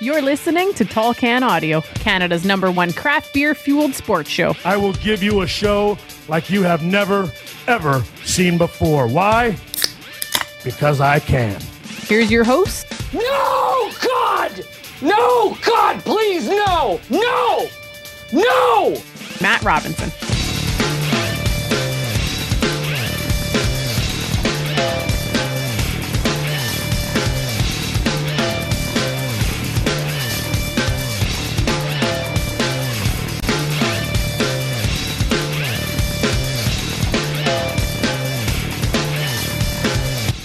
You're listening to Tall Can Audio, Canada's number one craft beer fueled sports show. I will give you a show like you have never, ever seen before. Why? Because I can. Here's your host, No, God! No, God, please, no! No! No! Matt Robinson.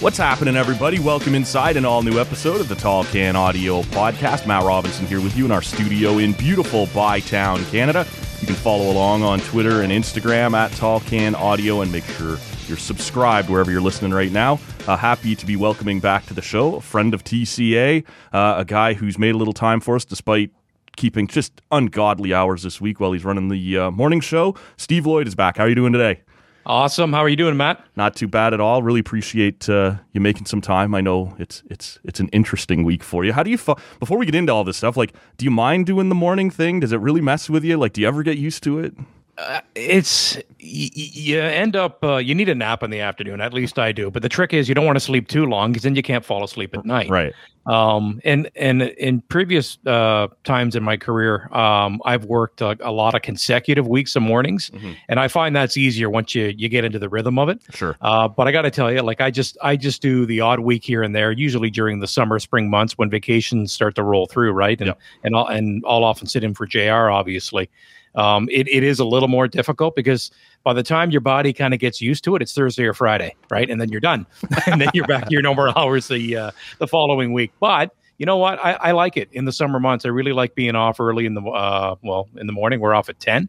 What's happening, everybody? Welcome inside an all new episode of the Tall Can Audio Podcast. Matt Robinson here with you in our studio in beautiful Bytown, Canada. You can follow along on Twitter and Instagram at Tall Can Audio and make sure you're subscribed wherever you're listening right now. Uh, happy to be welcoming back to the show a friend of TCA, uh, a guy who's made a little time for us despite keeping just ungodly hours this week while he's running the uh, morning show. Steve Lloyd is back. How are you doing today? Awesome. How are you doing, Matt? Not too bad at all. Really appreciate uh, you making some time. I know it's it's it's an interesting week for you. How do you fu- before we get into all this stuff? Like, do you mind doing the morning thing? Does it really mess with you? Like, do you ever get used to it? Uh, it's y- y- you end up uh, you need a nap in the afternoon. At least I do. But the trick is you don't want to sleep too long because then you can't fall asleep at night. Right. Um, and and in previous uh, times in my career, um, I've worked a, a lot of consecutive weeks of mornings, and I find that's easier once you you get into the rhythm of it. Sure. Uh, but I got to tell you, like I just I just do the odd week here and there, usually during the summer, spring months when vacations start to roll through, right? And Yep. and I'll, and I'll often sit in for Jr. Obviously, um, it it is a little more difficult because by the time your body kind of gets used to it, it's Thursday or Friday, right? And then you're done, and then you're back your normal hours the uh, the following week. But you know what? I, I like it in the summer months. I really like being off early in the uh, well in the morning. We're off at 10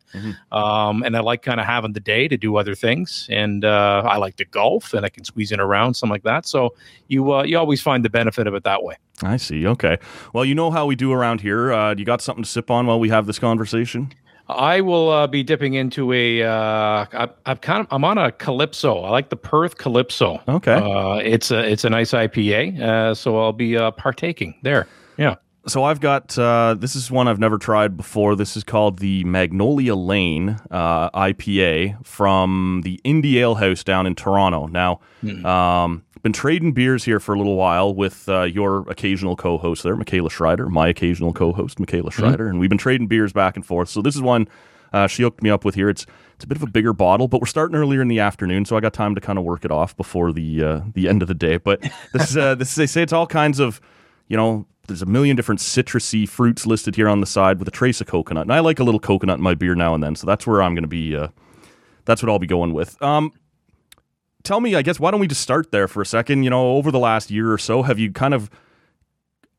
um, and I like kind of having the day to do other things. And uh, I like to golf, and I can squeeze in around something like that. So you uh, you always find the benefit of it that way. I see. Okay. Well, you know how we do around here. Uh, you got something to sip on while we have this conversation? I will uh, be dipping into a. Uh, I, I've kind of. I'm on a Calypso. I like the Perth Calypso. Okay. Uh, it's a it's a nice IPA. Uh, so I'll be uh, partaking there. Yeah. So I've got uh, this is one I've never tried before. This is called the Magnolia Lane uh, IPA from the Indie Ale House down in Toronto. Now, um, been trading beers here for a little while with uh, your occasional co-host there, Michaela Schreider, my occasional co-host, Michaela Schreider, and we've been trading beers back and forth. So this is one uh, she hooked me up with here. It's it's a bit of a bigger bottle, but we're starting earlier in the afternoon, so I got time to kind of work it off before the uh, the end of the day. But this is uh, this they say it's all kinds of you know there's a million different citrusy fruits listed here on the side with a trace of coconut, and I like a little coconut in my beer now and then, so that's where I'm going to be. Uh, that's what I'll be going with. Um, tell me, I guess, why don't we just start there for a second? You know, over the last year or so, have you kind of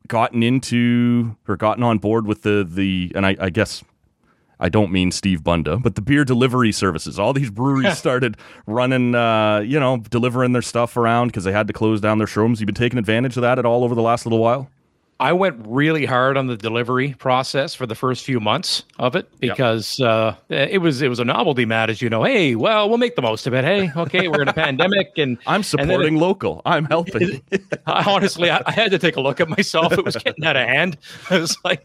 gotten into or gotten on board with the the and I, I guess I don't mean Steve Bunda, but the beer delivery services. All these breweries started running, uh, you know, delivering their stuff around because they had to close down their showrooms. You've been taking advantage of that at all over the last little while. I went really hard on the delivery process for the first few months of it because uh, it was it was a novelty, Matt, as you know. Hey, well, we'll make the most of it. Hey, okay, we're in a pandemic, and I'm and supporting it- local. I'm helping. I, honestly, I, I had to take a look at myself. It was getting out of hand. It was like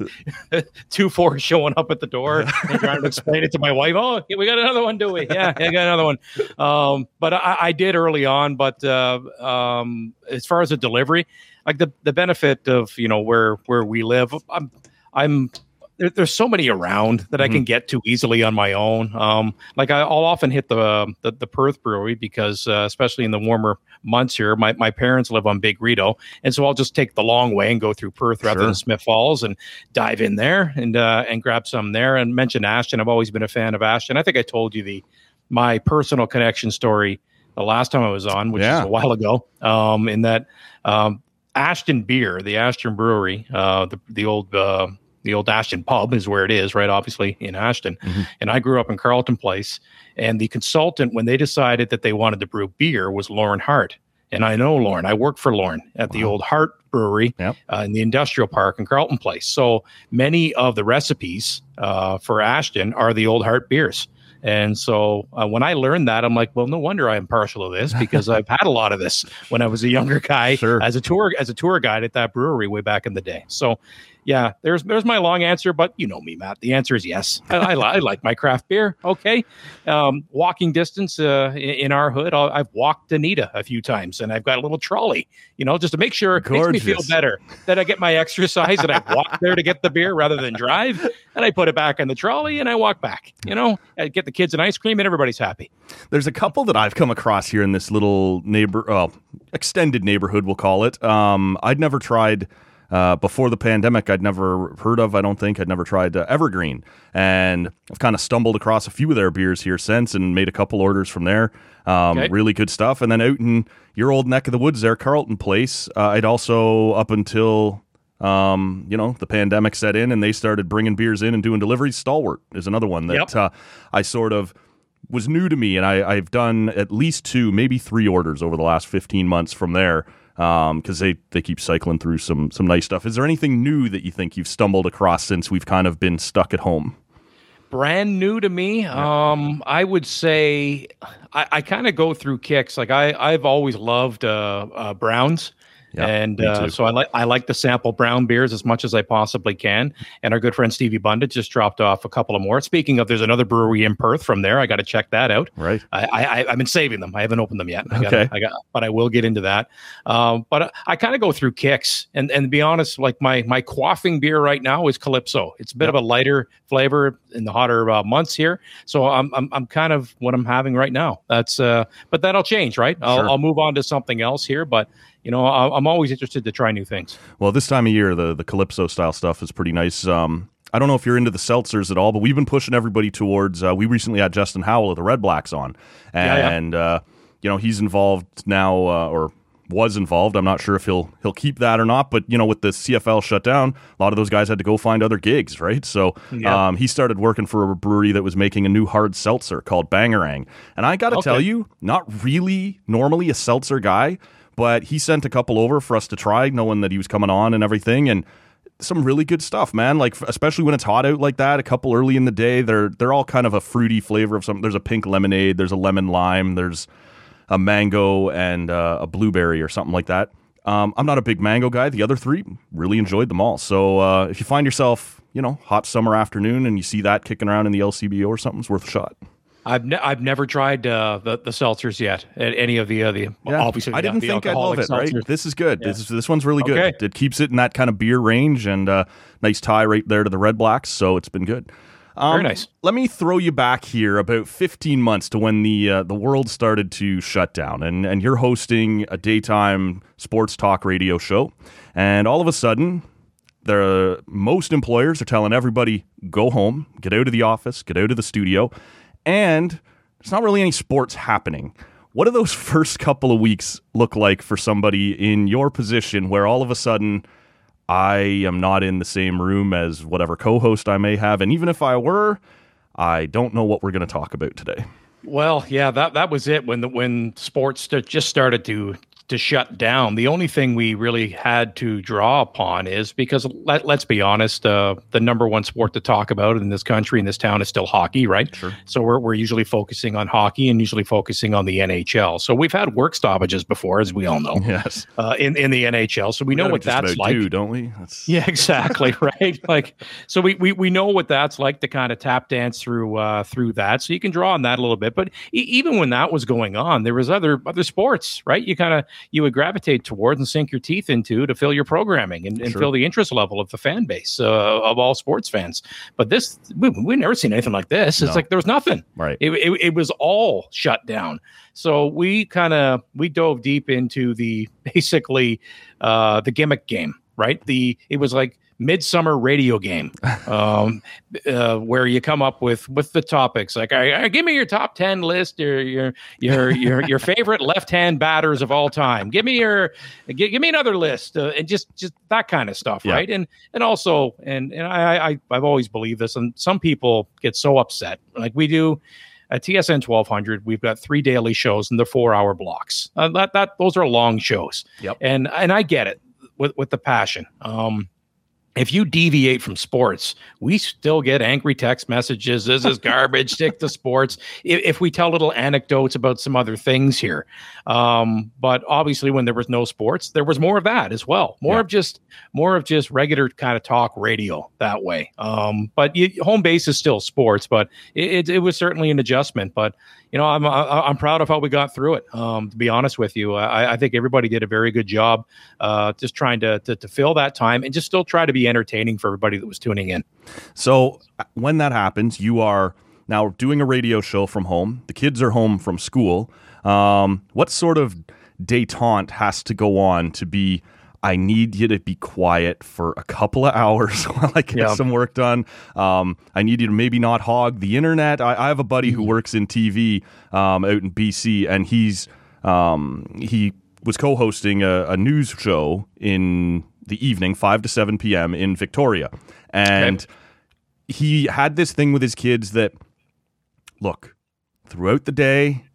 two four showing up at the door and trying to explain it to my wife. Oh, we got another one, do we? Yeah, I got another one. Um, but I, I did early on. But uh, um, as far as the delivery, like the the benefit of you know where where we live, I'm I'm there, there's so many around that I can get to easily on my own. Um, like I, I'll often hit the the, the Perth Brewery because, uh, especially in the warmer months here, my, my parents live on Big Rideau, and so I'll just take the long way and go through Perth rather Sure. than Smith Falls and dive in there and uh, and grab some there. And mention Ashton. I've always been a fan of Ashton. I think I told you the my personal connection story the last time I was on, which Yeah. is a while ago. Um, in that um, Ashton beer, the Ashton Brewery, uh, the the old uh, the old Ashton pub is where it is, right? Obviously in Ashton. And I grew up in Carleton Place. And the consultant, when they decided that they wanted to brew beer, was Lorne Hart. And I know Lorne. I worked for Lorne at the old Hart Brewery Yep. uh, in the industrial park in Carleton Place. So many of the recipes uh, for Ashton are the old Hart beers. And so uh, when I learned that, I'm like, well, no wonder I'm partial to this because I've had a lot of this when I was a younger guy Sure. as a tour as a tour guide at that brewery way back in the day. So, yeah, there's there's my long answer, but you know me, Matt. The answer is yes. I, I, li- I like my craft beer. Okay, um, walking distance uh, in, in our hood. I'll, I've walked Anita a few times, and I've got a little trolley. You know, just to make sure it makes me feel better that I get my exercise and I walk there to get the beer rather than drive, and I put it back in the trolley and I walk back. You know, I get the kids an ice cream and everybody's happy. There's a couple that I've come across here in this little neighbor, well, extended neighborhood, we'll call it. Um, I'd never tried uh, before the pandemic. I'd never heard of. I don't think I'd never tried uh, Evergreen, and I've kind of stumbled across a few of their beers here since, and made a couple orders from there. Um, Okay. Really good stuff. And then out in your old neck of the woods there, Carleton Place, uh, I'd also up until. Um, you know, the pandemic set in and they started bringing beers in and doing deliveries. Stalwart is another one that Yep. uh, I sort of was new to me, and I, I've done at least two, maybe three orders over the last 15 months from there because they, they keep cycling through some some nice stuff. Is there anything new that you think you've stumbled across since we've kind of been stuck at home? brand new to me. Um, I would say I, I kind of go through kicks. Like I, I've always loved uh, uh, Browns. Yeah, and uh, so I like I like to sample brown beers as much as I possibly can. And our good friend Stevie Bunda just dropped off a couple of more. Speaking of, there's another brewery in Perth from there. I got to check that out. Right. I, I I've been saving them. I haven't opened them yet. I Okay. Gotta, I got, but I will get into that. Um, but I, I kind of go through kicks, and and to be honest, like my my quaffing beer right now is Calypso. It's a bit of a lighter flavor in the hotter uh, months here. So I'm, I'm I'm kind of what I'm having right now. That's uh, but that'll change, right? I'll, Sure. I'll move on to something else here, but. You know, I- I'm always interested to try new things. Well, this time of year, the the calypso style stuff is pretty nice. Um, I don't know if you're into the seltzers at all, but we've been pushing everybody towards. Uh, we recently had Justin Howell of the Red Blacks on, Yeah, yeah. and Uh, you know he's involved now, uh, or was involved. I'm not sure if he'll he'll keep that or not, but you know with the CFL shut down, a lot of those guys had to go find other gigs, right? So Yeah. um, he started working for a brewery that was making a new hard seltzer called Bangarang, and I got to Okay. tell you, not really normally a seltzer guy, but he sent a couple over for us to try, knowing that he was coming on and everything, and some really good stuff, man. Like especially when it's hot out like that, a couple early in the day, they're they're all kind of a fruity flavor of some. There's a pink lemonade, there's a lemon lime, there's a mango and uh, a blueberry or something like that. Um, I'm not a big mango guy. The other three really enjoyed them all. So uh, if you find yourself, you know, hot summer afternoon and you see that kicking around in the LCBO or something, it's worth a shot. I've ne- I've never tried uh, the the seltzers yet. a- Any of the uh, the obviously I didn't think I'd love it. Right, this is good. Yeah. This is, this one's really good. Okay. It keeps it in that kind of beer range and uh, nice tie right there to the Red Blacks. So it's been good. Um, Very nice. Let me throw you back here about 15 months to when the uh, the world started to shut down, and and you're hosting a daytime sports talk radio show, and all of a sudden, the most employers are telling everybody go home, get out of the office, get out of the studio, and there's not really any sports happening. What do those first couple of weeks look like for somebody in your position where all of a sudden I am not in the same room as whatever co host I may have? And even if I were, I don't know what we're going to talk about today. Well, yeah, that that was it when the when sports st- just started to to shut down. The only thing we really had to draw upon is because let, let's be honest, uh, the number one sport to talk about in this country in this town is still hockey, right? Sure. So we're we're usually focusing on hockey and usually focusing on the NHL. So we've had work stoppages before, as we all know, Yes. uh, in in the NHL. So we, know what that's like. do, don't we? That's, Yeah, exactly. right. Like, so we, we we know what that's like to kind of tap dance through uh, through that. So you can draw on that a little bit. But e- even when that was going on, there was other other sports, right? You kind of you would gravitate towards and sink your teeth into to fill your programming and, and Sure. fill the interest level of the fan base uh, of all sports fans. But this, we, we've never seen anything like this. It's No. like there was nothing. Right. It, it, it was all shut down. So we kind of we dove deep into the basically uh, the gimmick game, right? The it was like midsummer radio game um, uh, where you come up with with the topics like give me your top 10 list your your your your, your favorite left-hand batters of all time give me your give, give me another list uh, and just just that kind of stuff Yeah. right and and also and and I, I i've always believed this and some people get so upset like we do at TSN 1200, we've got three daily shows and they're four hour blocks. Uh, that that those are long shows. Yep. And and I get it with with the passion. Um, if you deviate from sports, we still get angry text messages. This is garbage. Stick to sports. If, if we tell little anecdotes about some other things here, um, but obviously, when there was no sports, there was more of that as well. More Yeah. of just more of just regular kind of talk radio that way. Um, but you, home base is still sports, but it, it, it was certainly an adjustment. But you know, I'm I, I'm proud of how we got through it. Um, to be honest with you, I, I think everybody did a very good job, uh, just trying to, to to fill that time and just still try to be entertaining for everybody that was tuning in. So uh, when that happens, you are now doing a radio show from home. The kids are home from school. Um, what sort of detente has to go on to be? I need you to be quiet for a couple of hours while I get Yeah. some work done. Um, I need you to maybe not hog the internet. I, I have a buddy who works in TV um, out in BC, and he's um, he was co-hosting a, a news show in the evening, five to seven p.m. in Victoria, and he had this thing with his kids that look throughout the day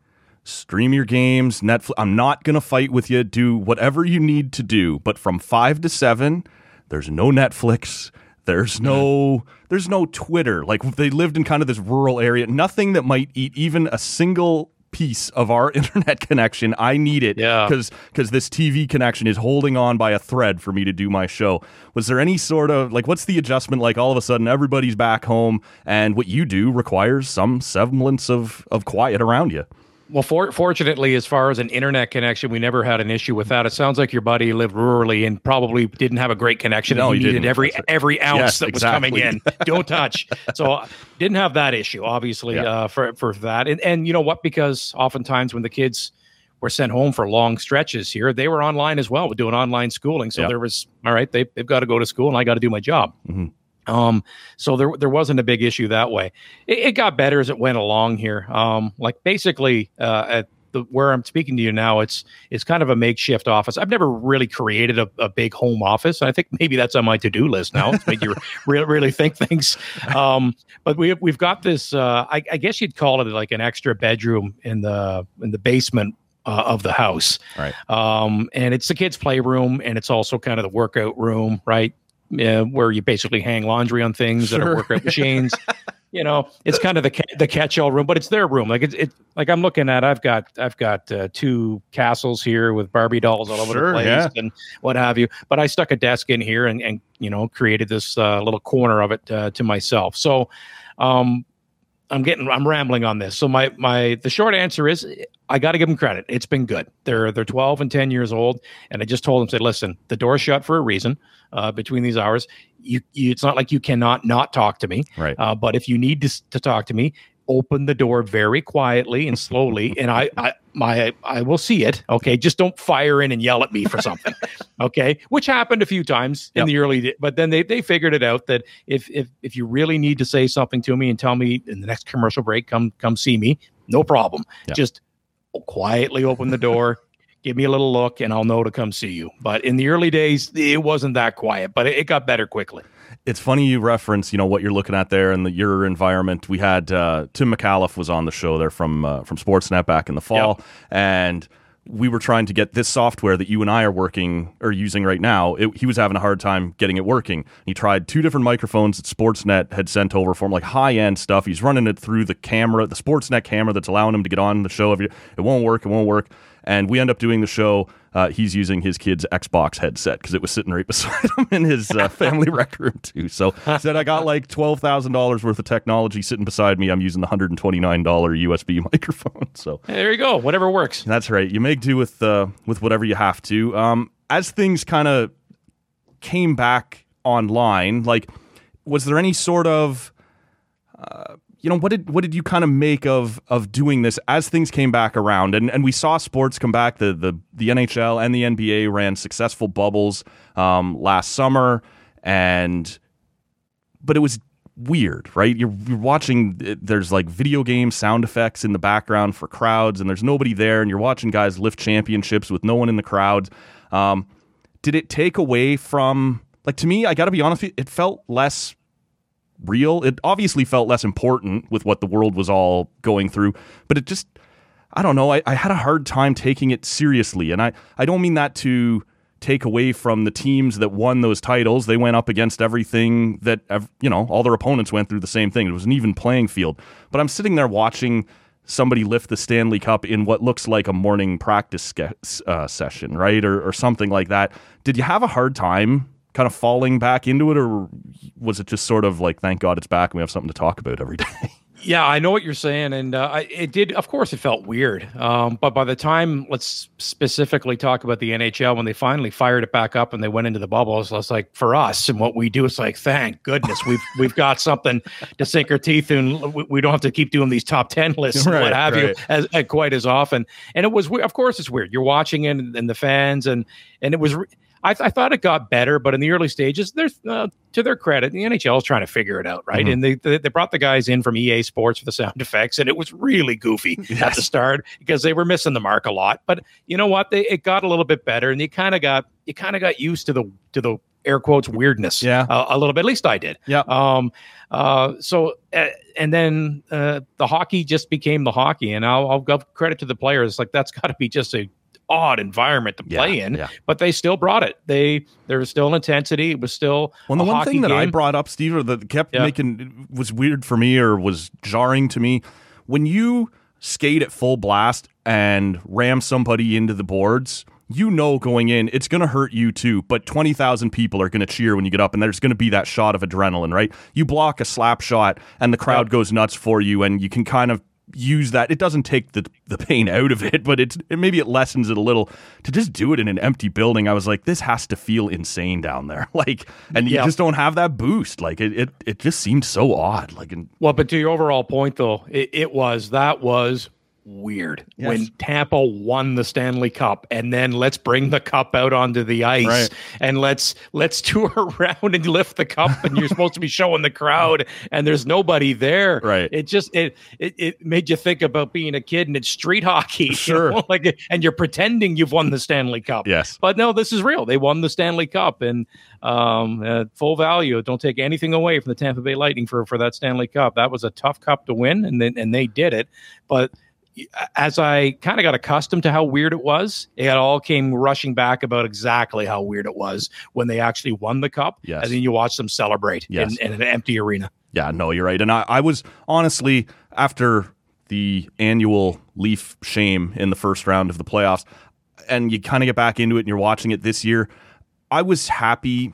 stream your games netflix i'm not going to fight with you. Do whatever you need to do. But from 5 to 7 there's no netflix. There's no there's no twitter. Like they lived in kind of this rural area. Nothing that might eat even a single piece of our internet connection. I need it Yeah. because because this tv connection is holding on by a thread for me to do my show. Was there any sort of like what's the adjustment? Like all of a sudden everybody's back home and what you do requires some semblance of of quiet around you Well, for, fortunately, as far as an internet connection, we never had an issue with that. It sounds like your buddy lived rurally and probably didn't have a great connection. No, he needed didn't. every every ounce Yes, that was coming in. Don't touch. So didn't have that issue, obviously, Yeah. uh, for for that. And and you know what? Because oftentimes when the kids were sent home for long stretches here, they were online as well, doing online schooling. So Yeah. there was all right. They they've got to go to school, and I got to do my job. Mhm. Um, so there there wasn't a big issue that way. It, it got better as it went along here. Um, like basically uh, at the where I'm speaking to you now, it's it's kind of a makeshift office. I've never really created a, a big home office. I think maybe that's on my to do list now. make you really really think things. Um, but we we've got this. Uh, I, I guess you'd call it like an extra bedroom in the in the basement uh, of the house. Right. Um, and it's the kids' playroom, and it's also kind of the workout room, right? Yeah, where you basically hang laundry on things that are Sure. workout machines. you know, it's kind of the ca- the catch-all room, but it's their room. Like it's it, like I'm looking at. I've got I've got uh, two castles here with Barbie dolls all over Sure, the place yeah. and what have you. But I stuck a desk in here and and you know created this uh, little corner of it uh, to myself. So. Um, I'm getting I'm rambling on this. So my my the short answer is I got to give them credit. It's been good. They're they're 12 and 10 years old, and I just told them said, listen, the door's shut for a reason. Uh, between these hours, you, you it's not like you cannot not talk to me. right Uh, but if you need to, to talk to me, open the door very quietly and slowly, and I, I my I will see it. Okay, just don't fire in and yell at me for something. okay, which happened a few times in Yep. the early, but then they they figured it out that if if if you really need to say something to me and tell me in the next commercial break, come come see me, no problem. Yeah. Just quietly open the door. Give me a little look, and I'll know to come see you. But in the early days, it wasn't that quiet, but it, it got better quickly. It's funny you reference you know what you're looking at there and the, your environment. We had uh, tim micallef was on the show there from uh, from sportsnet back in the fall. And we were trying to get this software that you and i are working or using right now it, he was having a hard time getting it working. He tried two different microphones that sportsnet had sent over for him like high-end stuff. He's running it through the camera the sportsnet camera that's allowing him to get on the show every it won't work it won't work. And we end up doing the show. Uh, he's using his kid's Xbox headset because it was sitting right beside him in his uh, family rec room too. So said, "I got like twelve thousand dollars worth of technology sitting beside me. I'm using the hundred and twenty nine dollar USB microphone." So Hey, there you go. Whatever works. that's right. You make do with uh, with whatever you have to. Um, as things kind of came back online, like, was there any sort of, uh, you know, what did what did you kind of make of of doing this as things came back around? And and we saw sports come back. The the the NHL and the NBA ran successful bubbles um, last summer, and but it was weird, right? You're, you're watching, there's like video game sound effects in the background for crowds, and there's nobody there, and you're watching guys lift championships with no one in the crowd Um, did it take away from, like, to me, I got to be honest, it felt less real. It obviously felt less important with what the world was all going through, but it just, I don't know, I, I had a hard time taking it seriously. And I, I don't mean that to take away from the teams that won those titles. They went up against everything that you know, all their opponents went through the same thing. It was an even playing field. But I'm sitting there watching somebody lift the Stanley Cup in what looks like a morning practice uh, session, right, or, or something like that. Did you have a hard time? Kind of falling back into it, or was it just sort of like, thank God it's back and we have something to talk about every day? Yeah, I know what you're saying, and uh, I- it did. Of course, it felt weird. Um, but by the time, let's specifically talk about the NHL when they finally fired it back up and they went into the bubbles. I was like, for us and what we do, it's like, thank goodness we've we've got something to sink our teeth in. We, we don't have to keep doing these top ten lists and what have you right. as, uh, quite as often. And it was, of course, it's weird. You're watching it and, and the fans, and and it was. Re- I, th- I thought it got better, but in the early stages, there's uh, to their credit, the NHL is trying to figure it out, right? Mhm. And they, they they brought the guys in from EA Sports for the sound effects, and it was really goofy at the start because they were missing the mark a lot. But you know what? They it got a little bit better, and you kind of got you kind of got used to the to the air quotes weirdness, Yeah. uh, a little bit. At least I did. Yeah. Um. Uh. So uh, and then uh, the hockey just became the hockey, and I'll, I'll give credit to the players. Like that's got to be just a odd environment to play in yeah. but they still brought it. They there was still intensity. It was still Well, the a one hockey thing that I brought up, Steve, or that kept Yeah. making was weird for me or was jarring to me when you skate at full blast and ram somebody into the boards. You know, going in, it's going to hurt you too. But twenty thousand people are going to cheer when you get up, and there's going to be that shot of adrenaline, right? You block a slap shot, and the crowd Yep. goes nuts for you, and you can kind of use that. It doesn't take the the pain out of it, but it's it, maybe it lessens it a little. To just do it in an empty building, I was like, this has to feel insane down there. Like, and you just don't have that boost. Like, it it, it just seemed so odd. Like, and Well, but to your overall point, though, it, it was that was weird Yes. when Tampa won the Stanley Cup, and then let's bring the cup out onto the ice Right. and let's let's tour around and lift the cup, and you're supposed to be showing the crowd, and there's nobody there. Right. It just it it, it made you think about being a kid and it's street hockey, you Sure. know, like and you're pretending you've won the Stanley Cup. yes, But no, this is real. They won the Stanley Cup and um, uh, full value. Don't take anything away from the Tampa Bay Lightning for for that Stanley Cup. That was a tough cup to win, and then and they did it. But as I kind of got accustomed to how weird it was, it all came rushing back about exactly how weird it was when they actually won the cup. Yes. And then you watch them celebrate Yes. in, in an empty arena. yeah, no, you're right. And I, I was honestly after the annual Leaf shame in the first round of the playoffs, and you kind of get back into it, and you're watching it this year. I was happy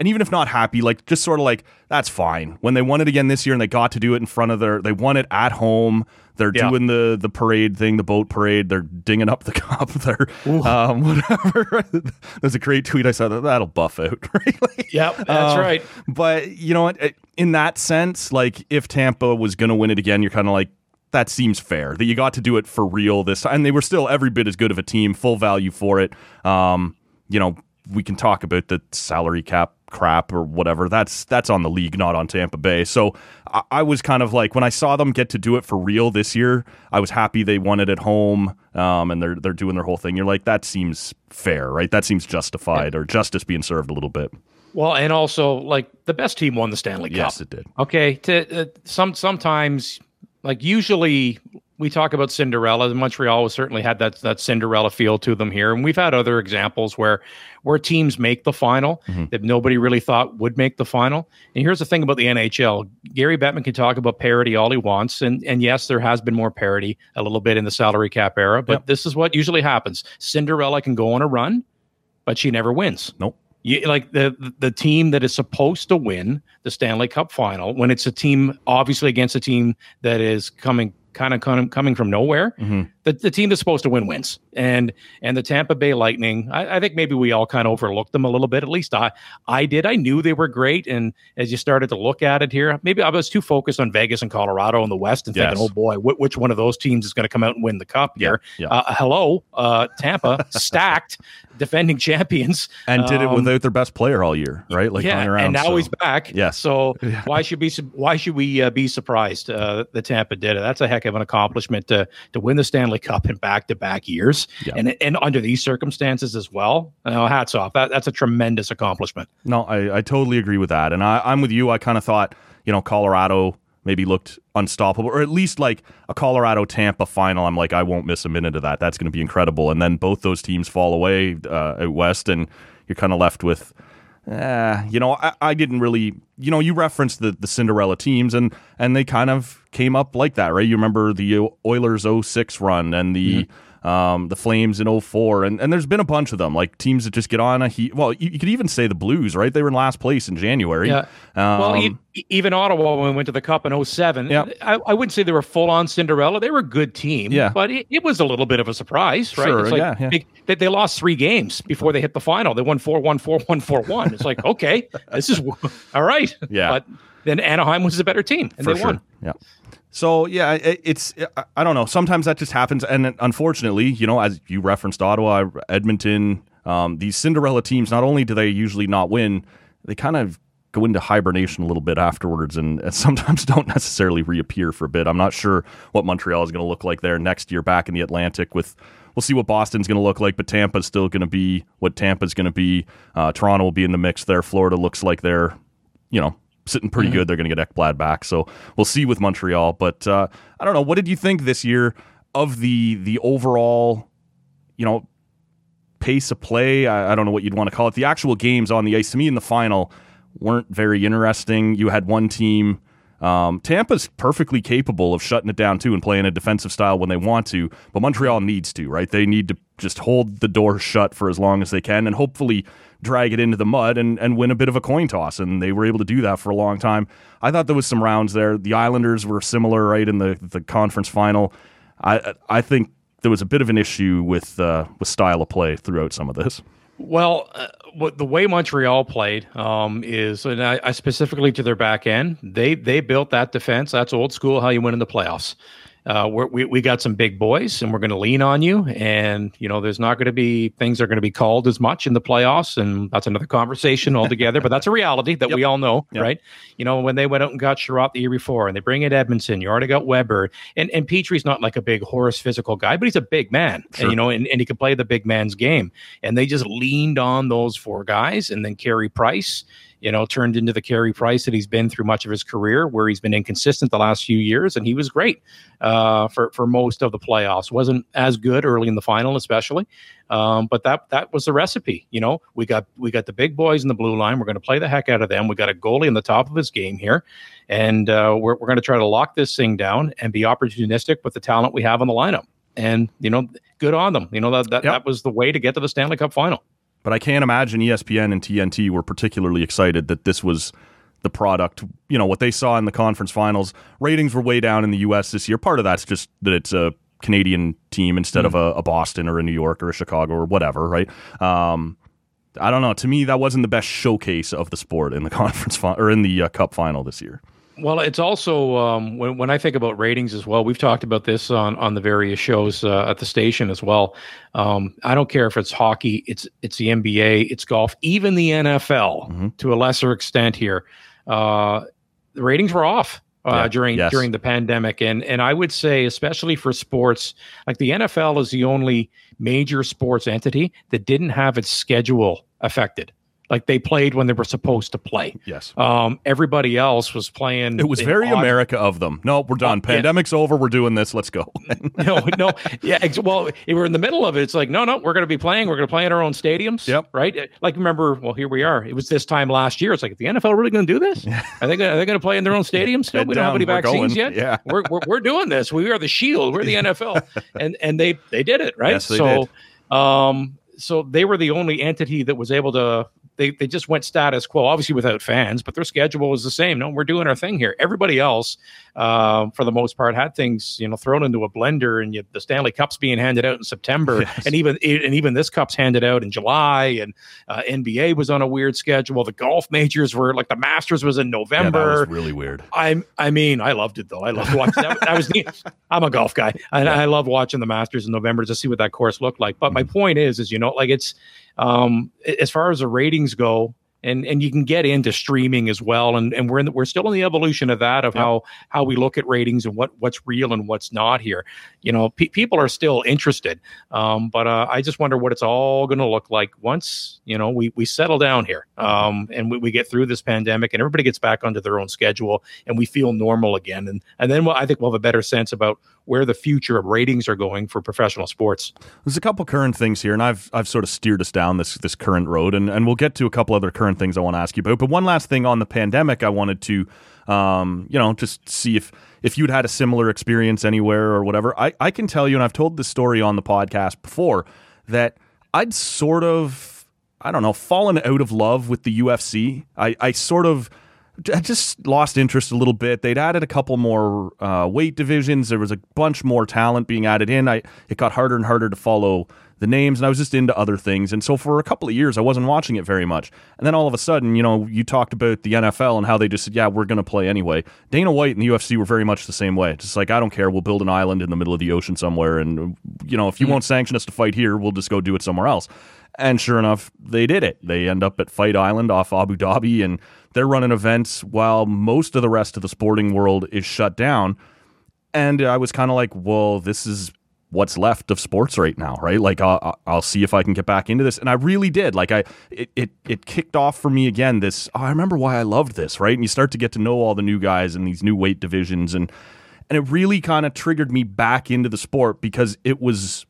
and even if not happy, like just sort of like that's fine. When they won it again this year and they got to do it in front of their, they won it at home. They're Yeah. doing the the parade thing, the boat parade. They're dinging up the cup. They're um, whatever. There's a great tweet I saw that that'll buff out. Like, Yep, that's um, right. But you know what? In that sense, like if Tampa was going to win it again, you're kind of like that seems fair that you got to do it for real this time. And they were still every bit as good of a team, full value for it. Um, you know, we can talk about the salary cap crap or whatever. That's that's on the league, not on Tampa Bay. So I, I was kind of like when I saw them get to do it for real this year, I was happy they won it at home. Um, and they're they're doing their whole thing. You're like that seems fair, right? That seems justified or justice being served a little bit. Well, and also like the best team won the Stanley Cup. Yes, it did. Okay, to uh, some sometimes like usually we talk about Cinderella. Montreal has certainly had that that Cinderella feel to them here, and we've had other examples where where teams make the final Mm-hmm. that nobody really thought would make the final. And here's the thing about the NHL: Gary Bettman can talk about parity all he wants, and and yes, there has been more parity a little bit in the salary cap era, but Yep. this is what usually happens. Cinderella can go on a run, but she never wins. Nope. You, like the- the team that is supposed to win the Stanley Cup final when it's a team obviously against a team that is coming kind of coming, from nowhere. Mhm. The, the team that's supposed to win wins, and and the Tampa Bay Lightning. I, I think maybe we all kind of overlooked them a little bit. At least I I did. I knew they were great, and as you started to look at it here, maybe I was too focused on Vegas and Colorado in the West and Yes. thinking, oh boy, wh- which one of those teams is going to come out and win the cup here? yeah. Uh, hello, uh, Tampa, stacked, defending champions, And did it Um, without their best player all year, right? Like yeah, around. and now so- he's back. Yes. So why should be why should we uh, be surprised uh, that Tampa did it? That's a heck of an accomplishment to to win the Stanley Cup in back to back years, Yeah. and and under these circumstances as well. Uh, hats off. That that's a tremendous accomplishment. No, I, I totally agree with that. And I, I'm with you. I kind of thought, you know, Colorado maybe looked unstoppable, or at least like a Colorado Tampa final. I'm like, I won't miss a minute of that. That's going to be incredible. And then both those teams fall away uh, out west, and you're kind of left with, uh, you know, I, I didn't really, you know, you referenced the, the Cinderella teams, and and they kind of came up like that, right? You remember the Oilers 06 run and the. Um, the Flames in 04, and, and there's been a bunch of them, like teams that just get on a heat. Well, you, you could even say the Blues, right? They were in last place in January. Yeah. Um, well, e- even Ottawa when we went to the Cup in 07, Yeah. I, I wouldn't say they were full on Cinderella. They were a good team, Yeah. but it, it was a little bit of a surprise, right? Sure, it's like yeah, yeah. They, they, they lost three games before they hit the final. They won 4 1 4 1 4 1. It's like, okay, this is all right. Yeah. But then Anaheim was a better team and for they sure. won. Yeah. So yeah, it, it's I- I don't know. Sometimes that just happens, and unfortunately, you know, as you referenced Ottawa, Edmonton, um, these Cinderella teams. Not only do they usually not win, they kind of go into hibernation a little bit afterwards, and, and sometimes don't necessarily reappear for a bit. I'm not sure what Montreal is going to look like there next year back in the Atlantic with. We'll see what Boston's going to look like, but Tampa's still going to be what Tampa's going to be. Uh, Toronto will be in the mix there. Florida looks like they're, you know, sitting pretty good. They're going to get Ekblad back, so we'll see with Montreal. But uh, I don't know. What did you think this year of the the overall, you know, pace of play? I, I don't know what you'd want to call it. The actual games on the ice to me in the final weren't very interesting. You had one team. Um, Tampa's perfectly capable of shutting it down too and playing a defensive style when they want to, but Montreal needs to, right? They need to just hold the door shut for as long as they can and hopefully drag it into the mud and, and win a bit of a coin toss. And they were able to do that for a long time. I thought there was some rounds there. The Islanders were similar, right, in the, the conference final. I I think there was a bit of an issue with uh, with style of play throughout some of this. Well, what the way Montreal played um, is, and I, I specifically to their back end, they they built that defense. That's old school. How you win in the playoffs. Uh, we're, we we got some big boys, and we're going to lean on you. And you know, there's not going to be things are going to be called as much in the playoffs, and that's another conversation altogether. but that's a reality that we all know, Yep. right? You know, when they went out and got Chiarot the year before, and they bring in Edmundson, you already got Weber, and and Petry's not like a big horse physical guy, but he's a big man, Sure. and you know, and, and he can play the big man's game. And they just leaned on those four guys, and then Carey Price you know, turned into the Carey Price that he's been through much of his career, where he's been inconsistent the last few years, and he was great uh, for for most of the playoffs. wasn't as good early in the final, especially, um, but that that was the recipe. You know, we got we got the big boys in the blue line. We're going to play the heck out of them. We got a goalie in the top of his game here, and uh, we're we're going to try to lock this thing down and be opportunistic with the talent we have on the lineup. And you know, good on them. You know that that, Yep. that was the way to get to the Stanley Cup final. But I can't imagine ESPN and TNT were particularly excited that this was the product. You know, what they saw in the conference finals, ratings were way down in the U.S. this year. Part of that's just that it's a Canadian team instead of a, a Boston or a New York or a Chicago or whatever, right? Um, I don't know. To me, that wasn't the best showcase of the sport in the conference fi- or in the uh, cup final this year. Well, it's also um, when when I think about ratings as well. We've talked about this on on the various shows uh, at the station as well. Um, I don't care if it's hockey, it's it's the NBA, it's golf, even the NFL to a lesser extent here. Uh, the ratings were off uh, Yeah, during yes. during the pandemic, and and I would say especially for sports, like the NFL is the only major sports entity that didn't have its schedule affected. Like they played when they were supposed to play. Yes. Um, everybody else was playing. It was very odd- America of them. No, we're done. Uh, yeah. Pandemic's over. We're doing this. Let's go. no, no, yeah. Ex- well, we're in the middle of it. It's like, no, no, we're going to be playing. We're going to play in our own stadiums. Yep. Right. Like, remember? Well, here we are. It was this time last year. It's like, the NFL really going to do this? Are they going? Are they going to play in their own stadiums? No, Head we don't have any vaccines going. yet. Yeah. we're, we're we're doing this. We are the shield. We're the NFL, and and they they did it right. Yes, so, um, so they were the only entity that was able to. They, they just went status quo, obviously without fans, but their schedule was the same. No, we're doing our thing here. Everybody else, uh, for the most part, had things you know thrown into a blender, and you, the Stanley Cup's being handed out in September, Yes. and even and even this cup's handed out in July, and uh, NBA was on a weird schedule. The golf majors were like the Masters was in Yeah, November. was really weird. I'm. I mean, I loved it though. I loved watching that. that was neat. I'm a golf guy, and I love watching the Masters in November to see what that course looked like. But my point is, is you know, like it's um, as far as the ratings go. And, and you can get into streaming as well, and, and we're in the, we're still in the evolution of that of how how we look at ratings and what what's real and what's not here. You know, pe- people are still interested, um, but uh, I just wonder what it's all going to look like once you know we we settle down here, um, and we, we get through this pandemic, and everybody gets back onto their own schedule, and we feel normal again, and and then we'll, I think we'll have a better sense about where the future of ratings are going for professional sports. There's a couple current things here, and I've I've sort of steered us down this this current road, and, and we'll get to a couple other current things I want to ask you about. But one last thing on the pandemic, I wanted to, um, you know, just see if if you'd had a similar experience anywhere or whatever. I I can tell you, and I've told this story on the podcast before, that I'd sort of I don't know fallen out of love with the UFC. I I sort of I just lost interest a little bit. They'd added a couple more uh, weight divisions. There was a bunch more talent being added in. I it got harder and harder to follow the names, and I was just into other things. And so for a couple of years, I wasn't watching it very much. And then all of a sudden, you know, you talked about the NFL and how they just said, "Yeah, we're going to play anyway." Dana White and the UFC were very much the same way. Just like I don't care, we'll build an island in the middle of the ocean somewhere, and you know, if you won't sanction us to fight here, we'll just go do it somewhere else. And sure enough, they did it. They end up at Fight Island off Abu Dhabi, and they're running events while most of the rest of the sporting world is shut down. And I was kind of like, well, this is what's left of sports right now, right? Like, I'll, I'll see if I can get back into this. And I really did. Like, I it, it it kicked off for me again. This oh, I remember why I loved this, right? And you start to get to know all the new guys and these new weight divisions, and and it really kind of triggered me back into the sport because it was